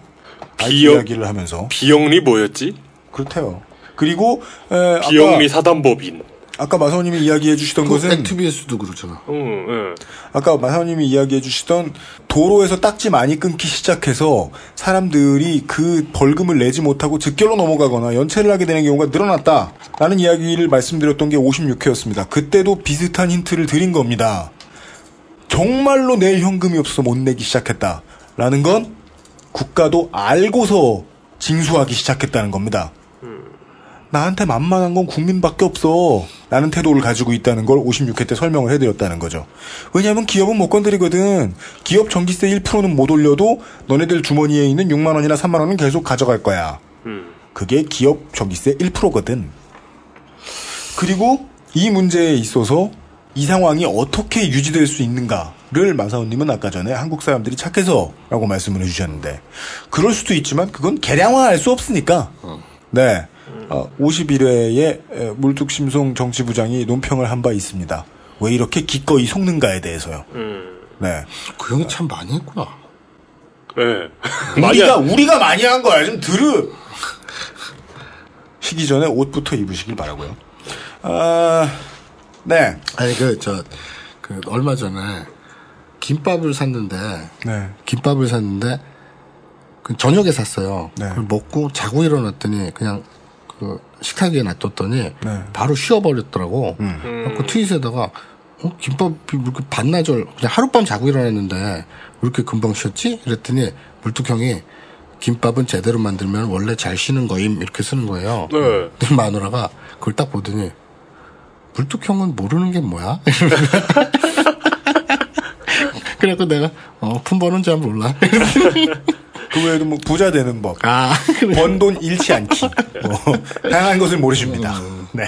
비영- 이야기를 하면서 비영리 뭐였지? 그렇대요. 그리고 에, 비영리 사단법인. 아까 마사오님이 이야기해 주시던 그 것은 NTBS도 그렇잖아. 음, 예. 아까 마사오님이 이야기해 주시던 도로에서 딱지 많이 끊기 시작해서 사람들이 그 벌금을 내지 못하고 즉결로 넘어가거나 연체를 하게 되는 경우가 늘어났다라는 이야기를 말씀드렸던 게 56회였습니다. 그때도 비슷한 힌트를 드린 겁니다. 정말로 낼 현금이 없어서 못 내기 시작했다라는 건 국가도 알고서 징수하기 시작했다는 겁니다. 나한테 만만한 건 국민밖에 없어. 라는 태도를 가지고 있다는 걸 56회 때 설명을 해드렸다는 거죠. 왜냐하면 기업은 못 건드리거든. 기업 전기세 1%는 못 올려도 너네들 주머니에 있는 6만 원이나 3만 원은 계속 가져갈 거야. 음. 그게 기업 전기세 1%거든. 그리고 이 문제에 있어서 이 상황이 어떻게 유지될 수 있는가를 마사오님은 아까 전에 한국 사람들이 착해서라고 말씀을 해주셨는데 그럴 수도 있지만 그건 개량화할 수 없으니까 네 어, 51회에 물뚝심송 정치부장이 논평을 한 바 있습니다. 왜 이렇게 기꺼이 속는가에 대해서요. 음. 네. 그 형이 참 많이 했구나. 예. 우리가 우리가 많이 한 거야. 좀 들으. 쉬기 전에 옷부터 입으시길 바라고요. 아, 네. 아니 그 저 그 얼마 전에 김밥을 샀는데 네. 김밥을 샀는데 그 저녁에 샀어요. 네. 그걸 먹고 자고 일어났더니 그냥 그 식탁 위에 놔뒀더니 네. 음. 바로 쉬어버렸더라고. 그 트윗에다가 어 김밥이 왜 이렇게 반나절 그냥 하룻밤 자고 일어났는데 왜 이렇게 금방 쉬었지? 이랬더니 물뚝형이 김밥은 제대로 만들면 원래 잘 쉬는 거임 이렇게 쓰는 거예요. 네. 근데 마누라가 그걸 딱 보더니 물뚝형은 모르는 게 뭐야? *laughs* 그래갖고 내가 어 품번은 잘 몰라. *laughs* 그 외에도 뭐 부자 되는 법, 아 번 돈 잃지 않기, 뭐 다양한 것을 모르십니다. 네.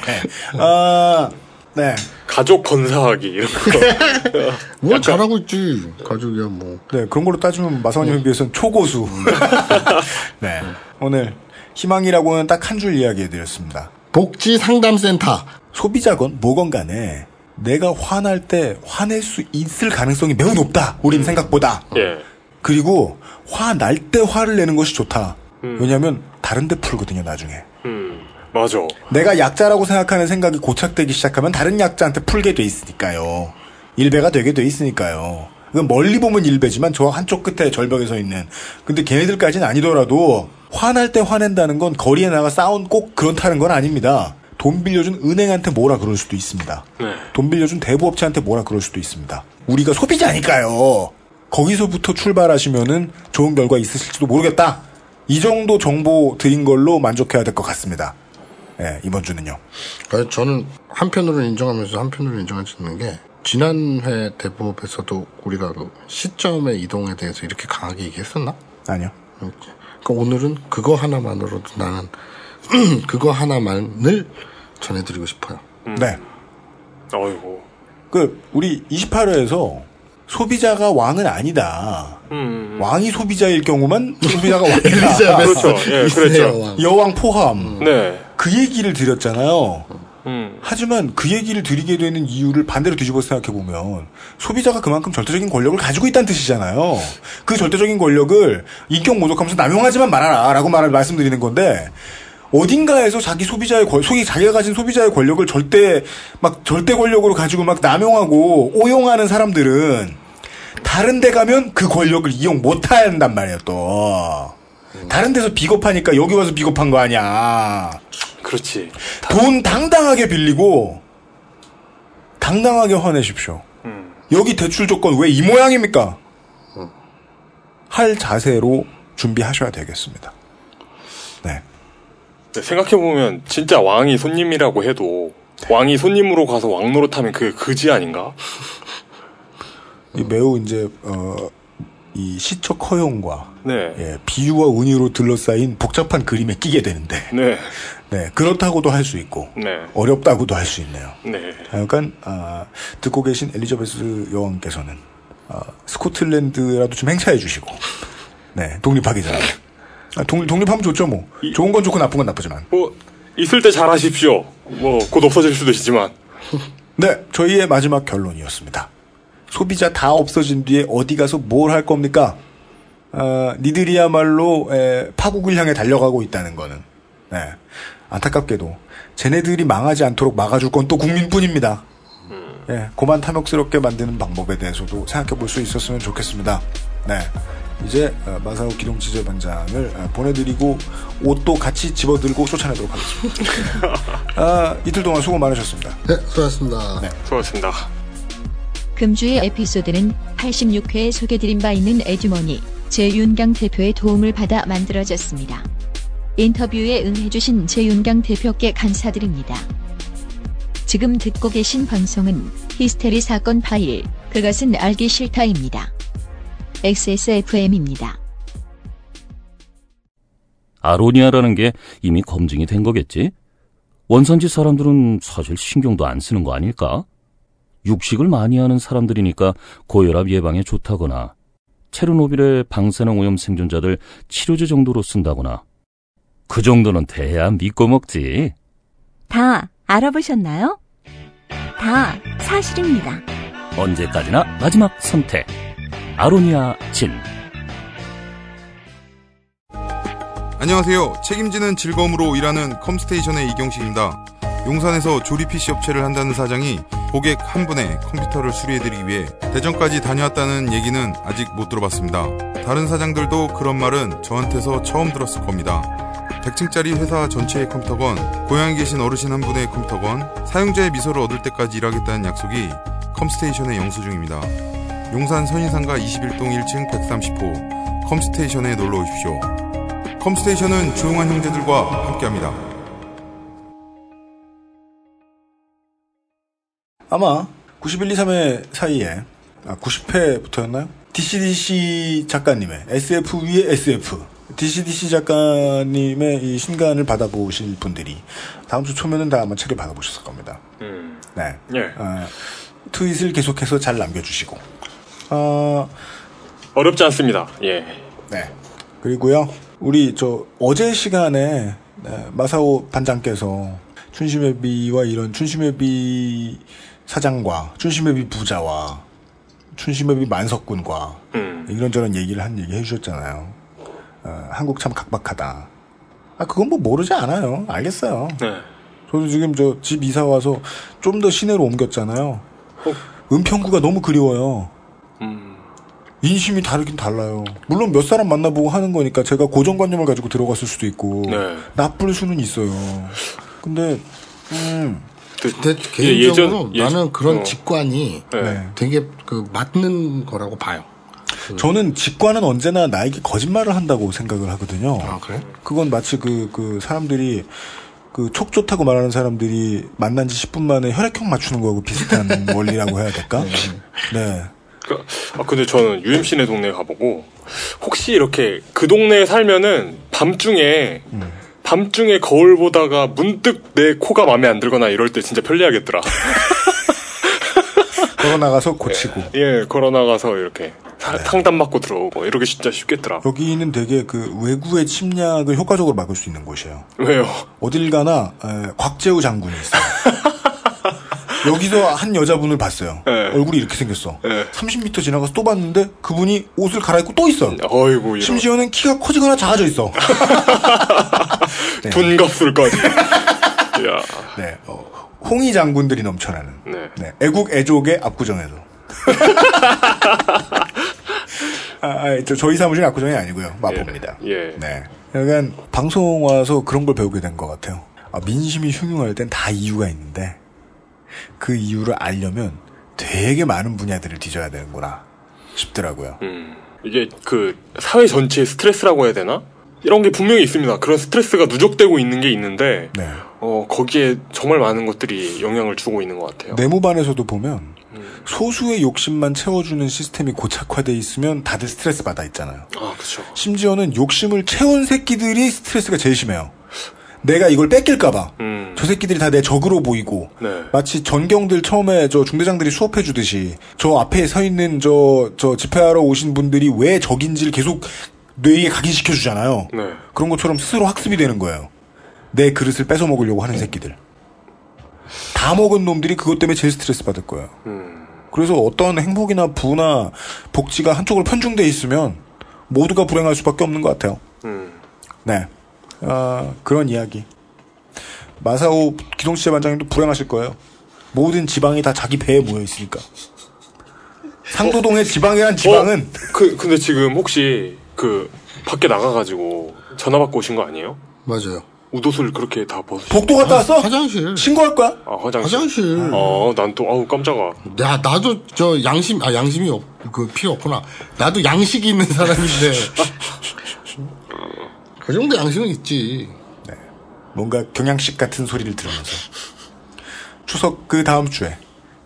아, 네. 가족 건사하기 이런 거. *laughs* 뭘 잘하고 있지 가족이야 뭐. 네, 그런 걸로 따지면 마사오님에 비해서는 초고수. *laughs* 네. 오늘 희망이라고는 딱 한 줄 이야기해드렸습니다. 복지 상담센터. 소비자건 뭐건 간에 내가 화날 때 화낼 수 있을 가능성이 매우 높다. 우린 생각보다. 예. 그리고 화 날 때 화를 내는 것이 좋다. 왜냐하면 다른 데 풀거든요, 나중에. 음. 맞아. 내가 약자라고 생각하는 생각이 고착되기 시작하면 다른 약자한테 풀게 돼 있으니까요. 일배가 되게 돼 있으니까요. 그건 멀리 보면 일배지만 저 한쪽 끝에 절벽에 서 있는. 근데 걔네들까지는 아니더라도 화날 때 화낸다는 건 거리에 나가 싸운 꼭 그렇다는 건 아닙니다. 돈 빌려준 은행한테 뭐라 그럴 수도 있습니다. 네. 돈 빌려준 대부업체한테 뭐라 그럴 수도 있습니다. 우리가 소비자니까요. 거기서부터 출발하시면은 좋은 결과 있으실지도 모르겠다. 이 정도 정보 드린 걸로 만족해야 될 것 같습니다. 예, 이번 주는요. 아니, 저는 한편으로는 인정하면서 한편으로는 인정하지 않는 게 지난 회 대부업에서도 우리가 그 시점의 이동에 대해서 이렇게 강하게 얘기했었나? 아니요. 그러니까 오늘은 그거 하나만으로도 나는 *clears throat* 그거 하나만을 전해드리고 싶어요. 네. 어이고. 그, 우리 28회에서 소비자가 왕은 아니다. 음. 왕이 소비자일 경우만 소비자가 왕이다. *laughs* 그렇죠. 예, 그렇죠. 왕. 여왕 포함. 네. 그 얘기를 드렸잖아요. 음. 하지만 그 얘기를 드리게 되는 이유를 반대로 뒤집어 생각해 보면 소비자가 그만큼 절대적인 권력을 가지고 있다는 뜻이잖아요. 그 절대적인 권력을 인격 모독하면서 남용하지만 말아라 라고 말을 말씀드리는 건데 어딘가에서 자기 소비자의 권, 속이 자기가 가진 소비자의 권력을 절대 막 절대 권력으로 가지고 막 남용하고 오용하는 사람들은 다른 데 가면 그 권력을 이용 못 한단 말이에요, 또. 다른 데서 비겁하니까 여기 와서 비겁한 거 아니야. 그렇지. 돈 당당하게 빌리고 당당하게 화내십시오. 음. 여기 대출 조건 왜 이 모양입니까? 할 자세로 준비하셔야 되겠습니다. 생각해보면 진짜 왕이 손님이라고 해도 왕이 손님으로 가서 왕 노릇하면 그게 그지 아닌가? 이 매우 이제 어, 이 시적 허용과 네. 예, 비유와 운유로 둘러싸인 복잡한 그림에 끼게 되는데 네. 네, 그렇다고도 할 수 있고 네. 어렵다고도 할 수 있네요. 네. 약간 아, 듣고 계신 엘리자베스 여왕께서는 아, 스코틀랜드라도 좀 행사해 주시고 네 독립하기 전에 아, 독, 독립하면 좋죠 뭐 좋은 건 좋고 나쁜 건 나쁘지만 뭐, 있을 때 잘하십시오. 뭐, 곧 없어질 수도 있지만. *laughs* 네 저희의 마지막 결론이었습니다 소비자 다 없어진 뒤에 어디 가서 뭘 할 겁니까 아, 니들이야말로 에, 파국을 향해 달려가고 있다는 거는 네. 안타깝게도 쟤네들이 망하지 않도록 막아줄 건 또 국민뿐입니다. 예, 고만 탐욕스럽게 만드는 방법에 대해서도 생각해 볼 수 있었으면 좋겠습니다. 네. 이제 어, 마사오 기동지재반장을 어, 보내드리고 옷도 같이 집어들고 쫓아내도록 하겠습니다. *laughs* 아, 이틀 동안 수고 많으셨습니다. 네, 수고하셨습니다. 네. 수고하셨습니다. 금주의 에피소드는 86회에 소개드린 바 있는 에듀머니 제윤강 대표의 도움을 받아 만들어졌습니다. 인터뷰에 응해주신 제윤강 대표께 감사드립니다. 지금 듣고 계신 방송은 히스테리 사건 파일, 그것은 알기 싫다입니다. XSFM입니다. 아로니아라는 게 이미 검증이 된 거겠지? 원산지 사람들은 사실 신경도 안 쓰는 거 아닐까? 육식을 많이 하는 사람들이니까 고혈압 예방에 좋다거나 체르노빌의 방사능 오염 생존자들 치료제 정도로 쓴다거나 그 정도는 돼야 믿고 먹지. 다 알아보셨나요? 다 사실입니다. 언제까지나 마지막 선택. 아로니아 진. 안녕하세요. 책임지는 즐거움으로 일하는 컴스테이션의 이경식입니다. 용산에서 조립 PC 업체를 한다는 사장이 고객 한 분의 컴퓨터를 수리해드리기 위해 대전까지 다녀왔다는 얘기는 아직 못 들어봤습니다. 다른 사장들도 그런 말은 저한테서 처음 들었을 겁니다. 100층짜리 회사 전체의 컴퓨터건, 고향에 계신 어르신 한 분의 컴퓨터건, 사용자의 미소를 얻을 때까지 일하겠다는 약속이 컴스테이션의 영수증입니다. 용산 선인상가 21동 1층 130호 컴스테이션에 놀러 오십시오. 컴스테이션은 조용한 형제들과 함께합니다. 아마 91, 2, 3회 사이에 아, 90회부터였나요? DCDC 작가님의 SF 위에 SF DCDC 작가님의 이 신간을 받아보실 분들이 다음 주 초면은 다 아마 책을 받아보셨을 겁니다. 음. 네. 예. 어, 트윗을 계속해서 잘 남겨주시고 어, 어렵지 않습니다. 예. 네. 그리고요, 우리 저 어제 시간에 네, 마사오 반장께서 춘심회비와 이런 춘심회비 사장과 춘심회비 부자와 춘심회비 만석군과 음. 이런저런 얘기를 한 얘기 해주셨잖아요. 어, 한국 참 각박하다. 아 그건 뭐 모르지 않아요. 알겠어요. 네. 저도 지금 저 집 이사 와서 좀 더 시내로 옮겼잖아요. 어. 은평구가 너무 그리워요. 음. 인심이 다르긴 달라요. 물론 몇 사람 만나보고 하는 거니까 제가 고정관념을 가지고 들어갔을 수도 있고 네. 나쁠 수는 있어요. 근데 음, 근데 예, 개인적으로 예전- 예전- 나는 그런 어. 직관이 네. 네. 되게 그 맞는 거라고 봐요. 저는 직관은 언제나 나에게 거짓말을 한다고 생각을 하거든요. 아 그래? 그건 마치 그, 그 사람들이 그 촉 좋다고 말하는 사람들이 만난 지 10분 만에 혈액형 맞추는 거하고 비슷한 *laughs* 원리라고 해야 될까? 네. 그, 아, 근데 저는 UMC네 동네 가보고, 혹시 이렇게 그 동네에 살면은 밤중에, 음. 밤중에 거울 보다가 문득 내 코가 마음에 안 들거나 이럴 때 진짜 편리하겠더라. *laughs* 걸어 나가서 고치고. 예, 걸어나가서 이렇게 사- 네. 상담 받고 들어오고, 이러기 진짜 쉽겠더라. 여기는 되게 그 외구의 침략을 효과적으로 막을 수 있는 곳이에요. 왜요? 어딜 가나 에, 곽재우 장군이 있어요. *laughs* 여기서 한 여자분을 봤어요. 네. 얼굴이 이렇게 생겼어. 네. 30m 지나가서 또 봤는데 그분이 옷을 갈아입고 또 있어. 어이구, 이런. 심지어는 키가 커지거나 작아져 있어. *laughs* 네. 분갑술까지. 이야, *laughs* 네. 어, 홍위 장군들이 넘쳐나는. 네. 네. 애국 애족의 압구정에서. *laughs* 아, 아, 저, 저희 사무실은 압구정이 아니고요. 마포입니다. 예. 네. 약간 방송 와서 그런 걸 배우게 된 것 같아요. 아, 민심이 흉흉할 땐 다 이유가 있는데 그 이유를 알려면 되게 많은 분야들을 뒤져야 되는구나 싶더라고요. 음, 이게 그 사회 전체의 스트레스라고 해야 되나? 이런 게 분명히 있습니다. 그런 스트레스가 누적되고 있는 게 있는데, 네. 어, 거기에 정말 많은 것들이 영향을 주고 있는 것 같아요. 네모반에서도 보면 음. 소수의 욕심만 채워주는 시스템이 고착화돼 있으면 다들 스트레스 받아 있잖아요. 아, 그쵸. 심지어는 욕심을 채운 새끼들이 스트레스가 제일 심해요. 내가 이걸 뺏길까봐. 음, 저 새끼들이 다 내 적으로 보이고 네. 마치 전경들 처음에 저 중대장들이 수업해 주듯이 저 앞에 서 있는 저 저 집회하러 오신 분들이 왜 적인지를 계속 뇌에 각인시켜 주잖아요. 네. 그런 것처럼 스스로 학습이 되는 거예요. 내 그릇을 뺏어 먹으려고 하는 새끼들. 다 먹은 놈들이 그것 때문에 제일 스트레스 받을 거예요. 음, 그래서 어떤 행복이나 부나 복지가 한쪽으로 편중돼 있으면 모두가 불행할 수밖에 없는 것 같아요. 음. 네. 아, 그런 이야기. 마사오 기동시제 반장님도 불행하실 거예요. 모든 지방이 다 자기 배에 모여 있으니까. 상도동의 지방이란 지방은 어, 그 근데 지금 혹시 그 밖에 나가가지고 전화 받고 오신 거 아니에요? 맞아요. 우도술 그렇게 다 벗으시. 복도 갔다 왔어? 화장실. 신고할 거야? 아 화장실. 화장실. 어, 난또 아우 깜짝아. 야, 나도 저 양심, 아, 양심이 없, 그 필요 없구나. 나도 양식이 있는 사람인데. *laughs* 그 정도 양심은 있지. 뭔가 경양식 같은 소리를 들으면서 추석 그 다음 주에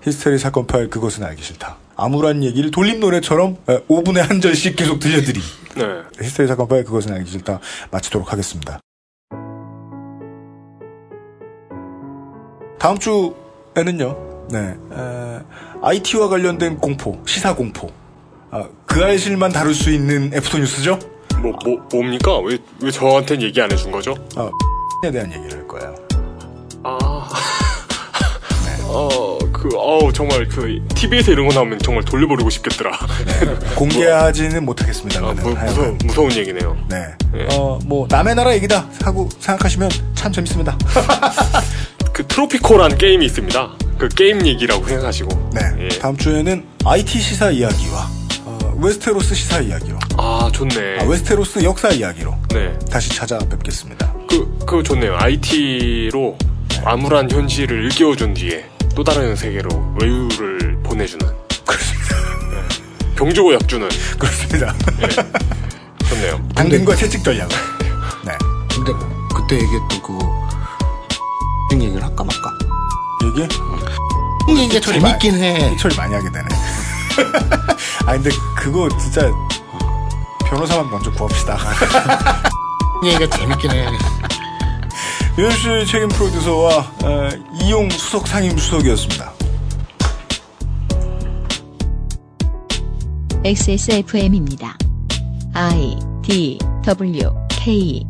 히스테리 사건 파일 그것은 알기 싫다. 아무런 얘기를 돌림 노래처럼 5분에 한 절씩 계속 들려드림. 네. 히스테리 사건 파일 그것은 알기 싫다. 마치도록 하겠습니다. 다음 주에는요. 네. 에, IT와 관련된 공포, 시사 공포. 아, 그 알싫만 다룰 수 있는 애프터 뉴스죠? 뭐, 뭐, 뭡니까? 왜, 왜 저한테는 얘기 안 해준 거죠? 아, 에 대한 얘기를 할 거예요. 아. 어, 그, 어우, 정말 그, TV에서 이런 거 나오면 정말 돌려버리고 싶겠더라. 공개하지는 못하겠습니다. 아, 무, 무서, 무서운 얘기네요. 네. 어, 뭐, 남의 나라 얘기다 하고 생각하시면 참 재밌습니다. *laughs* 그 트로피코란 게임이 있습니다. 그 게임 얘기라고 생각하시고. 네. 예. 다음 주에는 IT 시사 이야기와, 어, 웨스테로스 시사 이야기로, 아, 좋네. 아, 웨스테로스 역사 이야기로 네. 다시 찾아뵙겠습니다. 그, 그거 좋네요. IT로 암울한 현실을 일깨워준 뒤에 또 다른 세계로 외유를 보내주는. 그렇습니다. 병 주고 약 주는. 그렇습니다. 좋네요. *laughs* 당근과 채찍 전략. 네. 근데 그때 얘기했던 그, 얘기를 할까 말까? 얘기? 얘기가 희철이 재밌긴 해. 희철이 많이 하게 되네. *laughs* 아, 근데 그거 진짜 변호사만 먼저 구합시다. *laughs* 얘기가 재밌긴 해. *laughs* 유현씨 책임 프로듀서와 어, 이용 수석 상임 수석이었습니다. XSFM입니다. I D W K